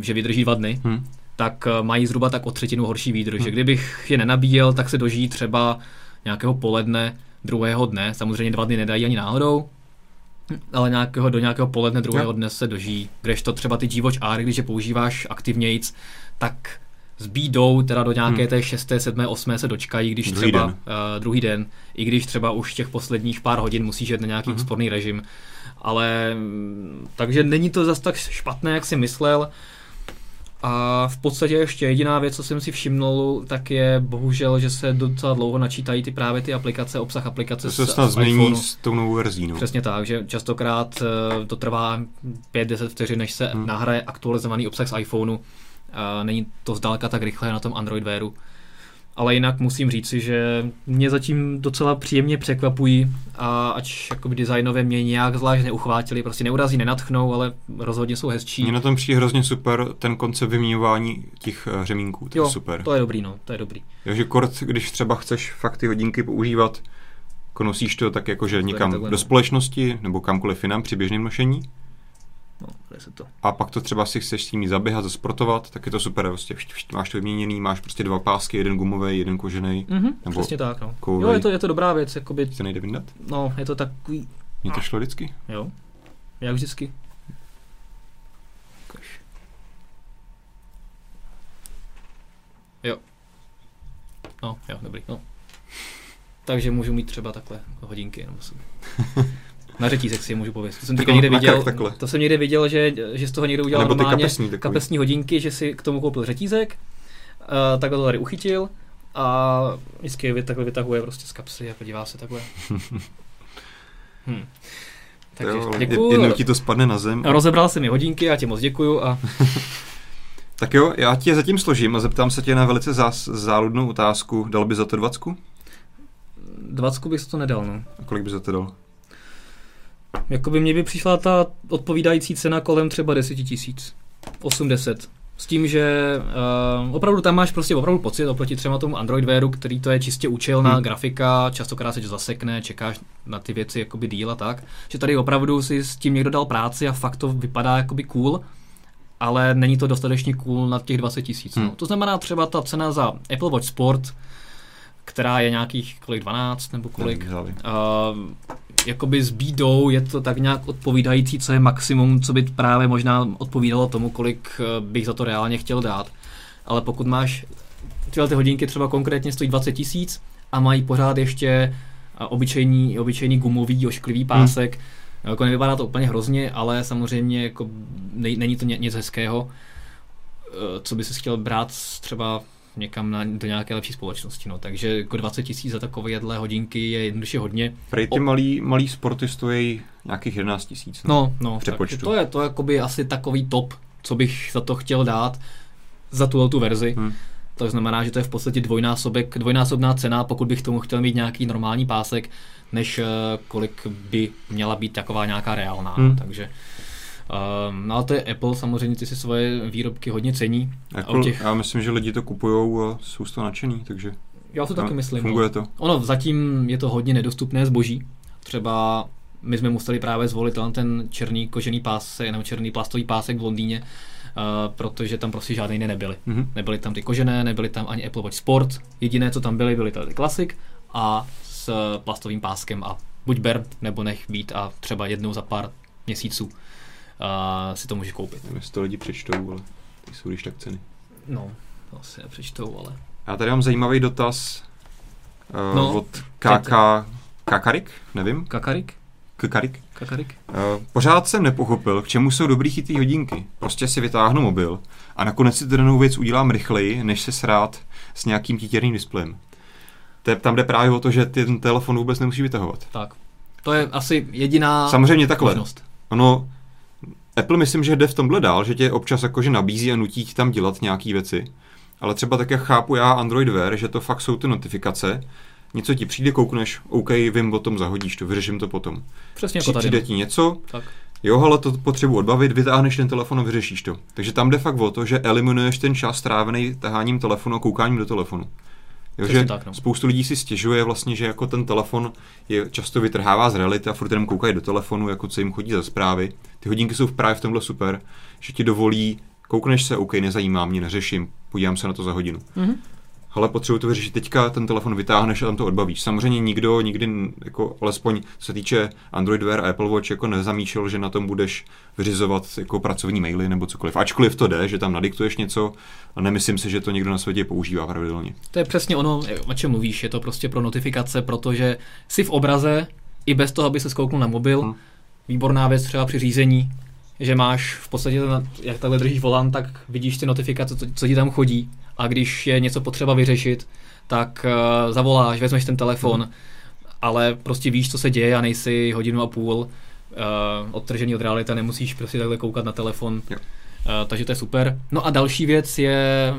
že vydrží dva dny, hmm tak eh, mají zhruba tak o třetinu horší výdrž. Hmm. Kdybych je nenabíjel, tak se dožijí třeba nějakého poledne druhého dne. Samozřejmě dva dny nedají ani náhodou, ale nějakého, do nějakého poledne druhého dne se dožijí. to třeba ty G-Watch R, když je používáš aktivnějc, tak s bídou teda do nějaké hmm. té 6., 7., 8. se dočkají, když druhý třeba den. Uh, druhý den, i když třeba už těch posledních pár hodin musíš jít na nějaký úsporný režim. Ale mm, takže není to zas tak špatné, jak si myslel. A v podstatě ještě jediná věc, co jsem si všimnul, tak je bohužel, že se docela dlouho načítají ty právě ty aplikace, obsah aplikace to se snad změní s tou novou verzí. No. Přesně tak, že častokrát eh, to trvá 5-10 vteřin, než se hmm. nahraje aktualizovaný obsah z iPhoneu. A není to zdaleka tak rychle na tom Android Wearu ale jinak musím říci, že mě zatím docela příjemně překvapují a ač jakoby designově mě nějak zvlášť neuchvátili, prostě neurazí, nenatchnou, ale rozhodně jsou hezčí. Mně na tom přijde hrozně super ten koncept vyměňování těch eh, řemínků, to jo, je super. to je dobrý, no, to je dobrý. Jo, že kort, když třeba chceš fakt ty hodinky používat, jako nosíš to tak jako, že někam do no. společnosti nebo kamkoliv jinam při běžném nošení, No, se to. A pak to třeba si chceš s tím zaběhat, zasportovat, tak je to super. Prostě máš to vyměněný, máš prostě dva pásky, jeden gumový, jeden kožený. Mm-hmm, nebo přesně tak, no. Jo, je to, je to dobrá věc. Jakoby, se nejde vyndat? No, je to takový... Mně to šlo vždycky. Jo, jak vždycky. Jo. No, jo, dobrý, no. takže můžu mít třeba takhle hodinky. Nebo. Na řetízek si je můžu pověst. To jsem někde viděl, krk to jsem někde viděl, že, že z toho někdo udělal Nebo normálně kapesní takový. kapesní hodinky, že si k tomu koupil řetízek, uh, takhle to tady uchytil a vždycky je vy- takhle vytahuje prostě z kapsy a podívá se takhle. hm. Takže jo, děkuju. Jednou ti to spadne na zem. Rozebral jsem mi hodinky, já ti moc děkuju a Tak jo, já ti je zatím složím a zeptám se tě na velice zás, záludnou otázku. Dal by za to dvacku? dvacku bych si to nedal, no. A kolik by za to dal? Jakoby mně by přišla ta odpovídající cena kolem třeba 10 tisíc. 80. S tím, že uh, opravdu tam máš prostě opravdu pocit oproti třeba tomu Android Wearu, který to je čistě účelná Hmm. grafika, častokrát se to zasekne, čekáš na ty věci jakoby díl a tak, že tady opravdu si s tím někdo dal práci a fakt to vypadá jakoby cool, ale není to dostatečně cool na těch 20 tisíc. Hmm. No. To znamená třeba ta cena za Apple Watch Sport, která je nějakých kolik 12 nebo kolik. Uh, jakoby s bídou je to tak nějak odpovídající, co je maximum, co by právě možná odpovídalo tomu, kolik eh, bych za to reálně chtěl dát. Ale pokud máš tyhle ty hodinky třeba konkrétně stojí 20 tisíc a mají pořád ještě eh, obyčejný, obyčejný gumový ošklivý pásek, hmm. jako nevypadá to úplně hrozně, ale samozřejmě jako nej, není to ně, nic hezkého, eh, co by si chtěl brát třeba někam na, do nějaké lepší společnosti. No. Takže jako 20 tisíc za takovéhle hodinky je jednoduše hodně. Prej ty O- malý, malý sporty stojí nějakých 11 tisíc. No, no, přepočtu. takže to je to jakoby asi takový top, co bych za to chtěl dát, za tuhle tu verzi. Hmm. To znamená, že to je v podstatě dvojnásobek, dvojnásobná cena, pokud bych tomu chtěl mít nějaký normální pásek, než eh, kolik by měla být taková nějaká reálná. Hmm. Takže no ale to je Apple, samozřejmě ty si svoje výrobky hodně cení. Apple, těch- Já myslím, že lidi to kupujou a jsou z toho nadšený, takže Já si taky no, myslím. funguje no. to. Ono zatím je to hodně nedostupné zboží. Třeba my jsme museli právě zvolit ten- ten černý kožený pásek, nebo černý plastový pásek v Londýně, uh, protože tam prostě žádné jiné nebyly. Mhm. Nebyly tam ty kožené, nebyly tam ani Apple Watch Sport. Jediné, co tam byly, byly tady Classic a s plastovým páskem a buď ber, nebo nech být a třeba jednou za pár měsíců uh, si to můžeš koupit. Nevím, jestli to lidi přečtou, ale ty jsou když tak ceny. No, to si nepřečtou, ale... Já tady mám zajímavý dotaz uh, No, od KK, Kakarik, nevím, Kakarik? Kakarik. Kakarik? Uh, pořád jsem nepochopil, k čemu jsou dobrý chytrý hodinky. Prostě si vytáhnu mobil a nakonec si tu danou věc udělám rychleji, než se srát s nějakým títěrným displejem. To je, tam jde právě o to, že ty ten telefon vůbec nemusí vytahovat. Tak. To je asi jediná Samozřejmě takhle. možnost. Ono, Apple myslím, že jde v tomhle dál, že tě občas jakože nabízí a nutí tam dělat nějaké věci. Ale třeba tak, jak chápu já Android Wear, že to fakt jsou ty notifikace, něco ti přijde, koukneš, OK, vím o tom, zahodíš to, vyřeším to potom. Přesně Při, jako tady. přijde ti něco, Tak. jo, ale to potřebuji odbavit, vytáhneš ten telefon a vyřešíš to. Takže tam jde fakt o to, že eliminuješ ten čas strávený taháním telefonu a koukáním do telefonu. Jo, Přesně že tak, no. spoustu lidí si stěžuje vlastně, že jako ten telefon je často vytrhává z reality a furt jenom koukají do telefonu, jako co jim chodí za zprávy. Ty hodinky jsou právě v tomhle super, že ti dovolí, koukneš se, OK, nezajímá mě, neřeším, podívám se na to za hodinu. Mhm. Ale potřebuji to vyřešit teďka, ten telefon vytáhneš a tam to odbavíš. Samozřejmě nikdo nikdy, jako alespoň co se týče Android Wear a Apple Watch, jako nezamýšlel, že na tom budeš vyřizovat jako pracovní maily nebo cokoliv. Ačkoliv to jde, že tam nadiktuješ něco a nemyslím si, že to někdo na světě používá pravidelně. To je přesně ono, o čem mluvíš. Je to prostě pro notifikace, protože jsi v obraze, i bez toho, aby se skouknul na mobil. Hm. Výborná věc třeba při řízení, že máš v podstatě, jak takhle držíš volant, tak vidíš ty notifikace, co, co ti tam chodí. A když je něco potřeba vyřešit, tak uh, zavoláš, vezmeš ten telefon, Hm. ale prostě víš, co se děje a nejsi hodinu a půl uh, odtržený od reality a nemusíš prostě takhle koukat na telefon. Jo. Uh, takže to je super. No a další věc je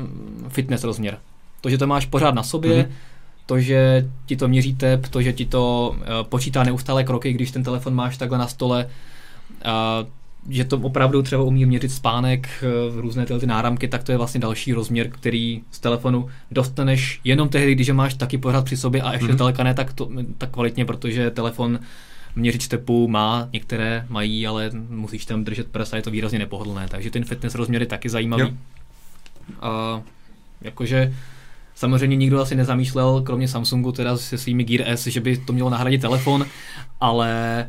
fitness rozměr. To, že to máš pořád na sobě, Mhm. mm-hmm. to, že ti to měří tep, to, že ti to uh, počítá neustále kroky, když ten telefon máš takhle na stole, uh, že to opravdu třeba umí měřit spánek, uh, různé tyhle ty náramky, tak to je vlastně další rozměr, který z telefonu dostaneš jenom tehdy, když je máš taky pořád při sobě a ještě Mhm. mm-hmm. ne tak, to, tak kvalitně, protože telefon měřič tepu má, některé mají, ale musíš tam držet prst a je to výrazně nepohodlné, takže ten fitness rozměr je taky zajímavý. Jo. A jakože samozřejmě nikdo asi nezamýšlel, kromě Samsungu teda se svými Gear S, že by to mělo nahradit telefon, ale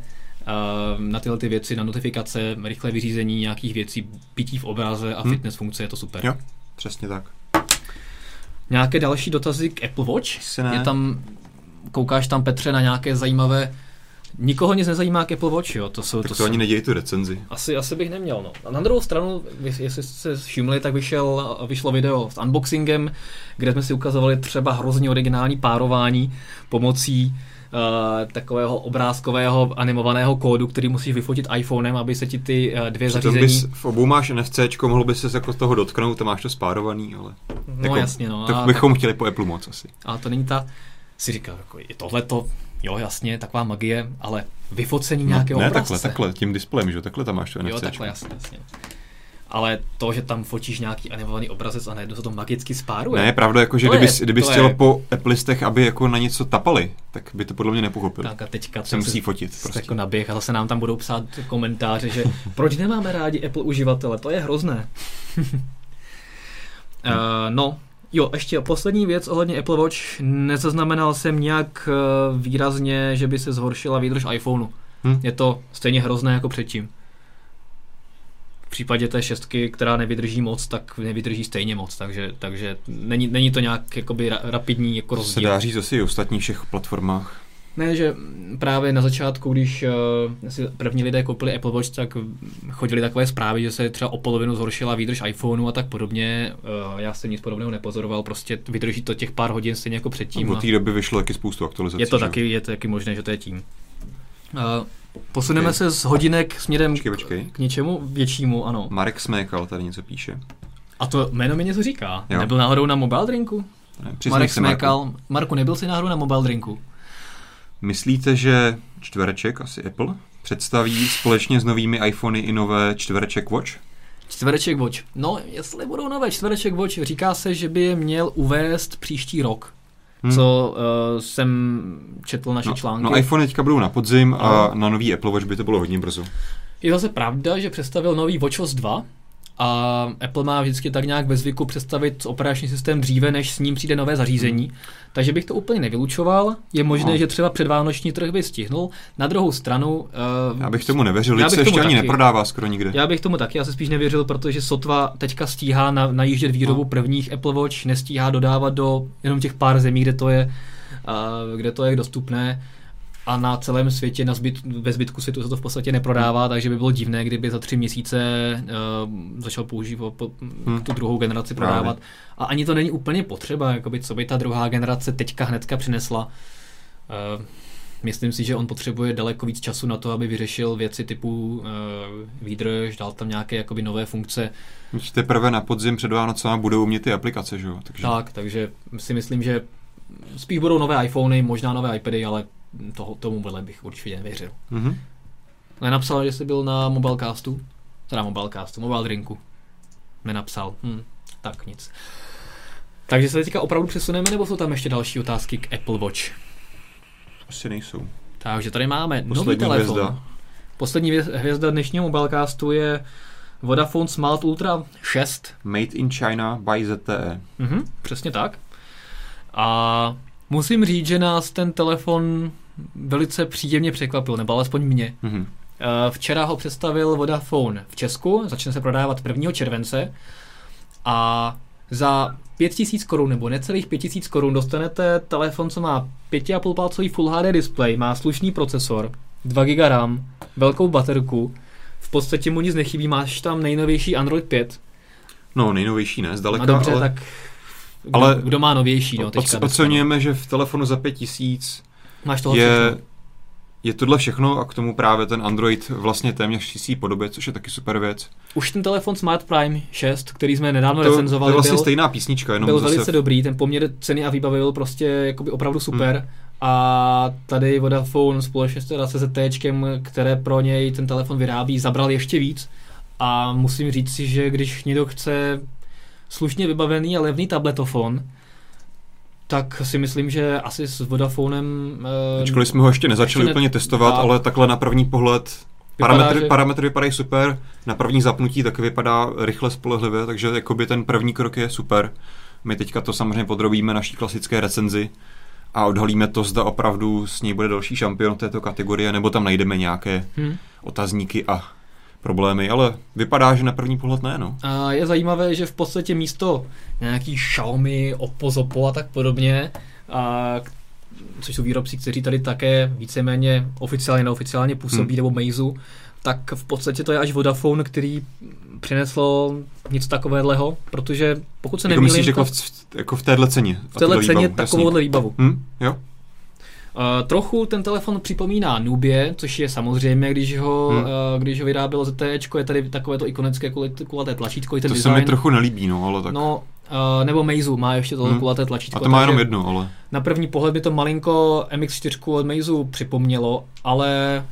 na tyhle ty věci, na notifikace, rychlé vyřízení nějakých věcí, pití v obraze a Hmm. fitness funkce je to super. Jo, přesně tak. Nějaké další dotazy k Apple Watch? Je tam koukáš tam Petře na nějaké zajímavé Nikoho nic nezajímá jak Apple Watch, jo. To jsou, tak to, to jsou... ani nedějí tu recenzi. Asi, asi bych neměl, no. A na druhou stranu, jestli jste všimli, tak vyšel, vyšlo video s unboxingem, kde jsme si ukazovali třeba hrozně originální párování pomocí Uh, takového obrázkového animovaného kódu, který musíš vyfotit iPhonem, aby se ti ty uh, dvě Přitom zařízení... Bys, v obou máš NFC, mohl bys se jako z toho dotknout, to máš to spárovaný, ale... No jako, jasně, no. Tak bychom tak, chtěli po Apple moc asi. A to není ta... Si říkal, jako, je tohle to jo, jasně, taková magie, ale vyfocení no, nějakého Ne, obrazce. takhle, takhle, tím displejem, že takhle tam máš to NFC. Jo, takhle, jasně, jasně. Ale to, že tam fotíš nějaký animovaný obrazec a najednou se to magicky spáruje. Ne, pravda, jako, že kdyby, kdyby chtěl je... po Applistech, aby jako na něco tapali, tak by to podle mě nepochopili. Tak a teďka se musí fotit. Prostě. Jako naběh a zase nám tam budou psát komentáře, že proč nemáme rádi Apple uživatele, to je hrozné. uh, no, Jo, ještě poslední věc ohledně Apple Watch. Nezaznamenal jsem nějak eh, výrazně, že by se zhoršila výdrž iPhoneu. Hm? Je to stejně hrozné jako předtím. V případě té šestky, která nevydrží moc, tak nevydrží stejně moc, takže, takže není, není to nějak jakoby rapidní jako rozdíl. Se dá říct asi i ostatních všech platformách. Ne, že právě na začátku, když uh, si první lidé koupili Apple Watch, tak chodili takové zprávy, že se třeba o polovinu zhoršila výdrž iPhoneu a tak podobně. Uh, já jsem nic podobného nepozoroval, prostě vydrží to těch pár hodin stejně jako předtím. A od té doby vyšlo taky spoustu aktualizací. Je to, taky, je to taky možné, že to je tím. Uh, posuneme okay. se z hodinek směrem počkej, počkej. k něčemu většímu, ano. Marek Smékal tady něco píše. A to jméno mi něco říká. Jo. Nebyl náhodou na Mobile Drinku? Ne, Marek Smékal. Marku. Marku, nebyl jsi náhodou na Mobile Drinku? Myslíte, že čtvereček, asi Apple, představí společně s novými iPhony i nové čtvereček Watch? Čtvereček Watch. No, jestli budou nové čtvereček Watch, říká se, že by je měl uvést příští rok. Hmm. Co uh, jsem četl naše no, články. No iPhone teďka budou na podzim a no. na nový Apple Watch by to bylo hodně brzo. Je zase pravda, že představil nový WatchOS 2, a Apple má vždycky tak nějak ve zvyku představit operační systém dříve, než s ním přijde nové zařízení. Hmm. Takže bych to úplně nevylučoval. Je možné, no. že třeba předvánoční trh by stihnul. Na druhou stranu... Uh, já bych tomu nevěřil, já bych se ještě ani taky, neprodává skoro nikde. Já bych tomu taky asi spíš nevěřil, protože sotva teďka stíhá na, najíždět výrobu no. prvních Apple Watch, nestíhá dodávat do jenom těch pár zemí, kde to je, uh, kde to je dostupné a na celém světě, na zbyt, ve zbytku světu se to v podstatě neprodává, takže by bylo divné, kdyby za tři měsíce uh, začal používat po, hmm. tu druhou generaci prodávat. Právě. A ani to není úplně potřeba, jakoby, co by ta druhá generace teďka hnedka přinesla. Uh, myslím si, že on potřebuje daleko víc času na to, aby vyřešil věci typu uh, výdrž, dal tam nějaké jakoby nové funkce. Teprve na podzim před Vánocema budou umět ty aplikace, že jo? Takže... Tak, takže si myslím, že spíš budou nové iPhony, možná nové iPady, ale toho, tomu vedle bych určitě nevěřil. Mm-hmm. Nenapsal, že jsi byl na Mobilecastu, teda Mobilecastu, Mobile Drinku. Nenapsal. Hm, tak nic. Takže se teďka opravdu přesuneme, nebo jsou tam ještě další otázky k Apple Watch? Asi nejsou. Takže tady máme Poslední nový telefon. Hvězda. Poslední hvězda dnešního Mobilecastu je Vodafone Smart Ultra 6. Made in China by ZTE. Mhm, přesně tak. A musím říct, že nás ten telefon velice příjemně překvapil, nebo alespoň mě. Mm-hmm. Včera ho představil Vodafone v Česku, začne se prodávat 1. července a za 5000 korun nebo necelých 5000 korun dostanete telefon, co má 5,5 palcový Full HD display, má slušný procesor, 2 GB RAM, velkou baterku, v podstatě mu nic nechybí, máš tam nejnovější Android 5. No, nejnovější ne, zdaleka, no dobře, ale... tak kdo, ale kdo má novější, no, teďka Oceňujeme, že v telefonu za 5000 Máš toho je, všechno. je tohle všechno a k tomu právě ten Android vlastně téměř čistý podobě, což je taky super věc. Už ten telefon Smart Prime 6, který jsme nedávno to, recenzovali, to vlastně byl, stejná písnička, jenom byl zase... velice dobrý, ten poměr ceny a výbavy byl prostě jakoby opravdu super. Hmm. A tady Vodafone společně s teda CZT, které pro něj ten telefon vyrábí, zabral ještě víc. A musím říct si, že když někdo chce slušně vybavený a levný tabletofon, tak si myslím, že asi s Vodafonem... Eh, Ačkoliv jsme ho ještě nezačali ještě úplně ne... testovat, a... ale takhle na první pohled Vypadá, parametry, že... parametry vypadají super, na první zapnutí taky vypadá rychle spolehlivě, takže jakoby ten první krok je super. My teďka to samozřejmě podrobíme naší klasické recenzi a odhalíme to, zda opravdu s ní bude další šampion této kategorie, nebo tam najdeme nějaké hmm. otazníky a problémy, ale vypadá, že na první pohled ne, no. A je zajímavé, že v podstatě místo nějaký Xiaomi, Oppo, Zoppo a tak podobně, a což jsou výrobci, kteří tady také víceméně oficiálně, neoficiálně působí, hmm. nebo Meizu, tak v podstatě to je až Vodafone, který přineslo něco takového, protože pokud se jako nemýlím... Myslíš jako v, jako v téhle ceně? V téhle ceně takovouhle výbavu. Hmm? Jo? Uh, trochu ten telefon připomíná Nubě, což je samozřejmě, když ho, hmm. uh, když ho vyrábělo ZTE, je tady takové to ikonické kulaté tlačítko. I ten to design. se mi trochu nelíbí, no, ale tak. No, uh, nebo Meizu má ještě to hmm. kulaté tlačítko. A to má jenom jedno, ale. Na první pohled by to malinko MX4 od Meizu připomnělo, ale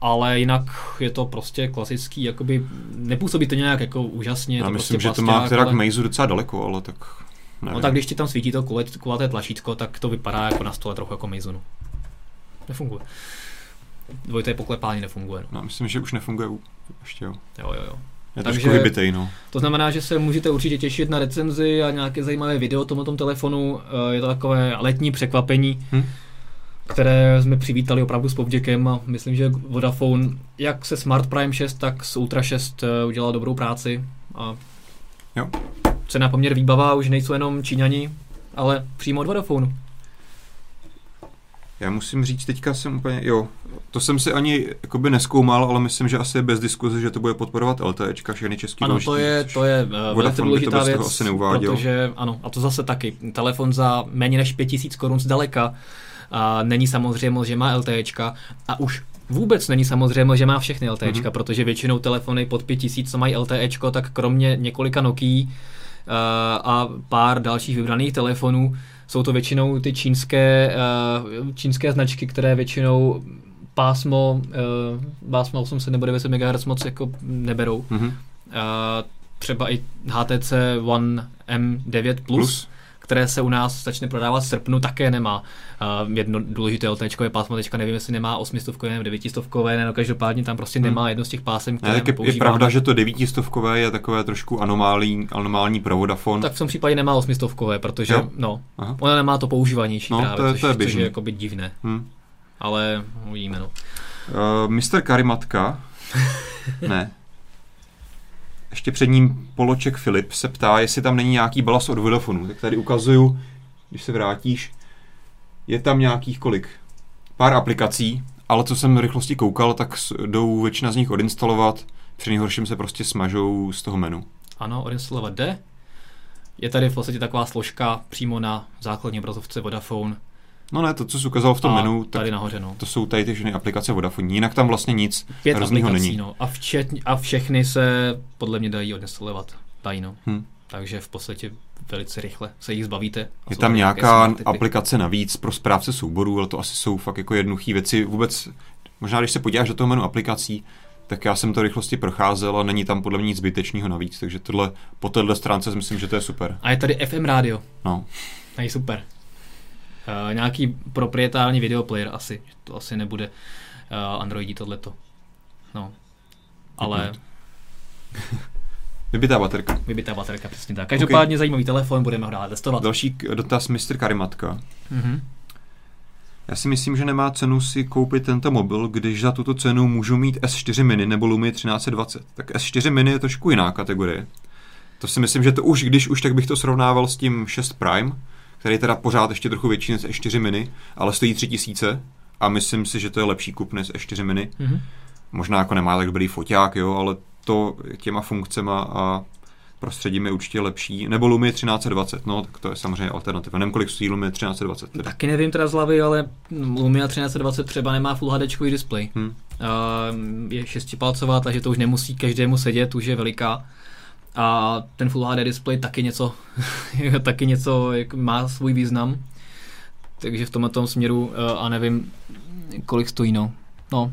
ale jinak je to prostě klasický, jakoby nepůsobí to nějak jako úžasně. Já to myslím, prostě že to má teda ale... k Meizu docela daleko, ale tak nevím. No tak když ti tam svítí to kulaté tlačítko, tak to vypadá jako na stole trochu jako Meizu. Nefunguje. Dvojité poklepání nefunguje. No. no myslím, že už nefunguje ještě jo. Jo, jo, jo. Je Takže, vybitej, no. To znamená, že se můžete určitě těšit na recenzi a nějaké zajímavé video o tomto telefonu. Eh, je to takové letní překvapení. Hm? které jsme přivítali opravdu s povděkem a myslím, že Vodafone jak se Smart Prime 6, tak s Ultra 6 eh, udělal dobrou práci a jo. cena poměr výbava už nejsou jenom Číňani, ale přímo od Vodafone. Já musím říct, teďka jsem úplně, jo, to jsem si ani jakoby neskoumal, ale myslím, že asi je bez diskuze, že to bude podporovat LTEčka, všechny český Ano, to je, to je uh, velice důležitá věc, asi neuváděl. protože, ano, a to zase taky, telefon za méně než 5000 korun zdaleka a není samozřejmě, že má LTEčka a už Vůbec není samozřejmě, že má všechny LTEčka, mm-hmm. protože většinou telefony pod 5000, co mají LTEčko, tak kromě několika Nokia uh, a pár dalších vybraných telefonů, jsou to většinou ty čínské, uh, čínské značky, které většinou pásmo, uh, pásmo 800 nebo 900 MHz moc jako neberou. Mm-hmm. Třeba i HTC One M9 Plus, Plus které se u nás začne prodávat v srpnu, také nemá. Uh, jedno důležité LT je pásmo, teďka nevím, jestli nemá 800 nebo 900 no každopádně tam prostě hmm. nemá jedno z těch pásem, které ne, tak je, je, pravda, že to 900 je takové trošku anomální, anomální pro Vodafone. Tak v tom případě nemá 800 protože jo? no, Aha. ona nemá to používanější no, právě, to je, což, to je což je jako divné. Hmm. Ale uvidíme, no. Uh, Mr. Karimatka, ne, ještě před ním Poloček Filip se ptá, jestli tam není nějaký balas od Vodafonu. Tak tady ukazuju, když se vrátíš, je tam nějakých kolik? Pár aplikací, ale co jsem v rychlosti koukal, tak jdou většina z nich odinstalovat, při nejhorším se prostě smažou z toho menu. Ano, odinstalovat jde. Je tady v podstatě taková složka přímo na základní obrazovce Vodafone, No ne, to, co jsi ukázal v tom a menu, tak tady nahoře, no. to jsou tady ty všechny aplikace Vodafone. Jinak tam vlastně nic Pět aplikací, není. No. A, včet, a všechny se podle mě dají odinstalovat. Dají, no. Hmm. Takže v podstatě velice rychle se jich zbavíte. Je tam nějaká aplikace navíc pro správce souborů, ale to asi jsou fakt jako jednoduché věci. Vůbec, možná když se podíváš do toho menu aplikací, tak já jsem to rychlosti procházel a není tam podle mě nic zbytečného navíc, takže tohle, po téhle stránce myslím, že to je super. A je tady FM rádio. No. A je super. Uh, nějaký proprietární videoplayer asi. To asi nebude uh, Androidí tohleto. No. Ale... Vybitá baterka. Vybitá baterka, přesně tak. Každopádně okay. zajímavý telefon, budeme ho dále testovat. Další dotaz Mr. Karimatka. Mm-hmm. Já si myslím, že nemá cenu si koupit tento mobil, když za tuto cenu můžu mít S4 mini nebo Lumia 1320. Tak S4 mini je trošku jiná kategorie. To si myslím, že to už, když už, tak bych to srovnával s tím 6 Prime, který je teda pořád ještě trochu větší než E4 mini, ale stojí 3000 a myslím si, že to je lepší kup než E4 mini. Mm-hmm. Možná jako nemá tak dobrý foťák, jo, ale to těma funkcema a prostředím je určitě lepší. Nebo Lumia 1320, no, tak to je samozřejmě alternativa. Nevím, kolik stojí Lumia 1320. Teda. Taky nevím teda z hlavy, ale Lumia 1320 třeba nemá Full HD display. Hmm. Uh, je šestipalcová, takže to už nemusí každému sedět, už je veliká. A ten Full HD display taky něco, taky něco jak má svůj význam. Takže v tomhle tom směru uh, a nevím, kolik stojí, no. No,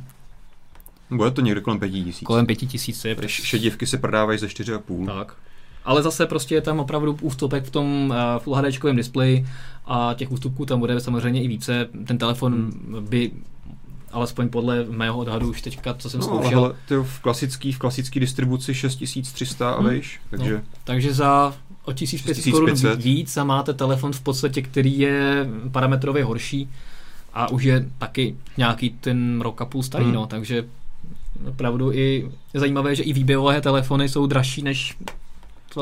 bude to někde kolem pěti tisíc. Kolem pěti tisíc je. Šedivky se prodávají za čtyři a půl. Tak. Ale zase prostě je tam opravdu ústupek v tom uh, Full HD displeji a těch ústupků tam bude samozřejmě i více. Ten telefon hmm. by alespoň podle mého odhadu už teďka, co jsem no, zkoušel. Ale v klasický, v klasický distribuci 6300 a hmm. vejš, takže... No, takže za o 1500 korun víc a máte telefon v podstatě, který je parametrově horší a už je taky nějaký ten rok a půl starý, hmm. no, takže opravdu i je zajímavé, že i výběrové telefony jsou dražší než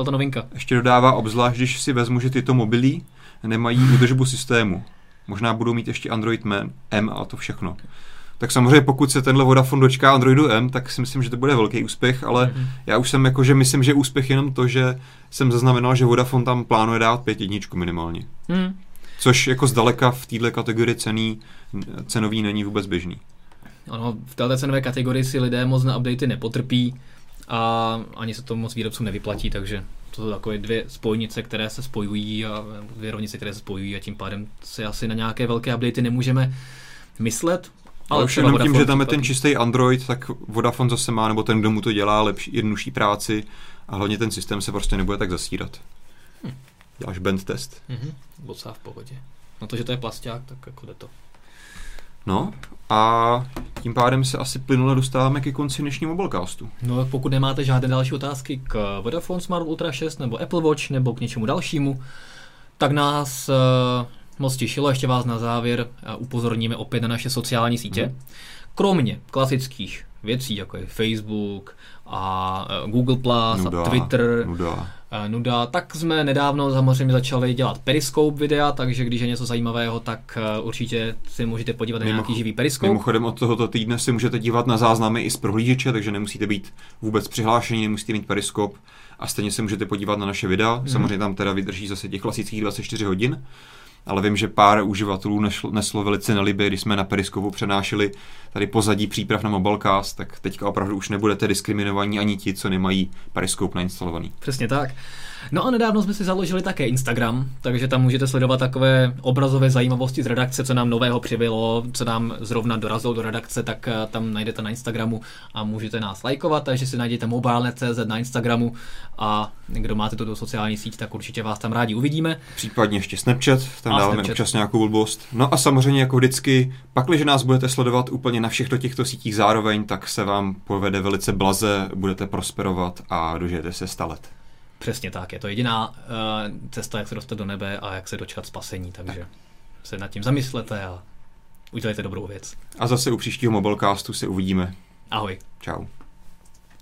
ta novinka. Ještě dodává obzvlášť, když si vezmu, že tyto mobily nemají údržbu systému. možná budou mít ještě Android M a to všechno. Tak samozřejmě pokud se tenhle Vodafone dočká Androidu M, tak si myslím, že to bude velký úspěch, ale mm-hmm. já už jsem jakože myslím, že úspěch jenom to, že jsem zaznamenal, že Vodafone tam plánuje dát pět jedničku minimálně. Mm. Což jako zdaleka v této kategorii cený, cenový není vůbec běžný. Ano, v této cenové kategorii si lidé moc na updaty nepotrpí a ani se to moc výrobcům nevyplatí, takže to jsou takové dvě spojnice, které se spojují a dvě rovnice, které se spojují a tím pádem se asi na nějaké velké updaty nemůžeme myslet. Ale už jenom tím, že tam je ten čistý Android, tak Vodafone zase má, nebo ten, kdo mu to dělá, lepší, jednodušší práci a hlavně ten systém se prostě nebude tak zasírat. Hm. Děláš band test. Mhm, docela v pohodě. No to, že to je plasták, tak jako jde to. No a tím pádem se asi plynule dostáváme ke konci dnešního mobilecastu. No pokud nemáte žádné další otázky k Vodafone Smart Ultra 6 nebo Apple Watch nebo k něčemu dalšímu, tak nás uh, moc těšilo. Ještě vás na závěr upozorníme opět na naše sociální sítě. Hmm. Kromě klasických věcí, jako je Facebook a uh, Google Plus nuda, a Twitter, nuda nuda, tak jsme nedávno samozřejmě začali dělat periskop videa, takže když je něco zajímavého, tak eh, určitě si můžete podívat na nějaký živý periskop. Mimochodem od tohoto týdne si můžete dívat na záznamy i z prohlížeče, takže nemusíte být vůbec přihlášení, nemusíte mít periskop a stejně se můžete podívat na naše videa. Hmm. Samozřejmě tam teda vydrží zase těch klasických 24 hodin ale vím, že pár uživatelů neslo, neslo velice nelibě, když jsme na Periskovu přenášeli tady pozadí příprav na Mobilecast, tak teďka opravdu už nebudete diskriminovaní ani ti, co nemají Periskop nainstalovaný. Přesně tak. No a nedávno jsme si založili také Instagram, takže tam můžete sledovat takové obrazové zajímavosti z redakce, co nám nového přibylo, co nám zrovna dorazilo do redakce, tak eh, tam najdete na Instagramu a můžete nás lajkovat, takže si najděte mobile.cz na Instagramu a kdo máte tuto sociální síť, tak určitě vás tam rádi uvidíme. Případně ještě Snapchat, tam a dáváme Snapchat. občas nějakou blbost. No a samozřejmě jako vždycky, pakliže nás budete sledovat úplně na všech těchto sítích zároveň, tak se vám povede velice blaze, budete prosperovat a dožijete se stalet. Přesně tak, je to jediná uh, cesta, jak se dostat do nebe a jak se dočkat spasení, takže tak. se nad tím zamyslete a udělejte dobrou věc. A zase u příštího Mobilecastu se uvidíme. Ahoj. Čau.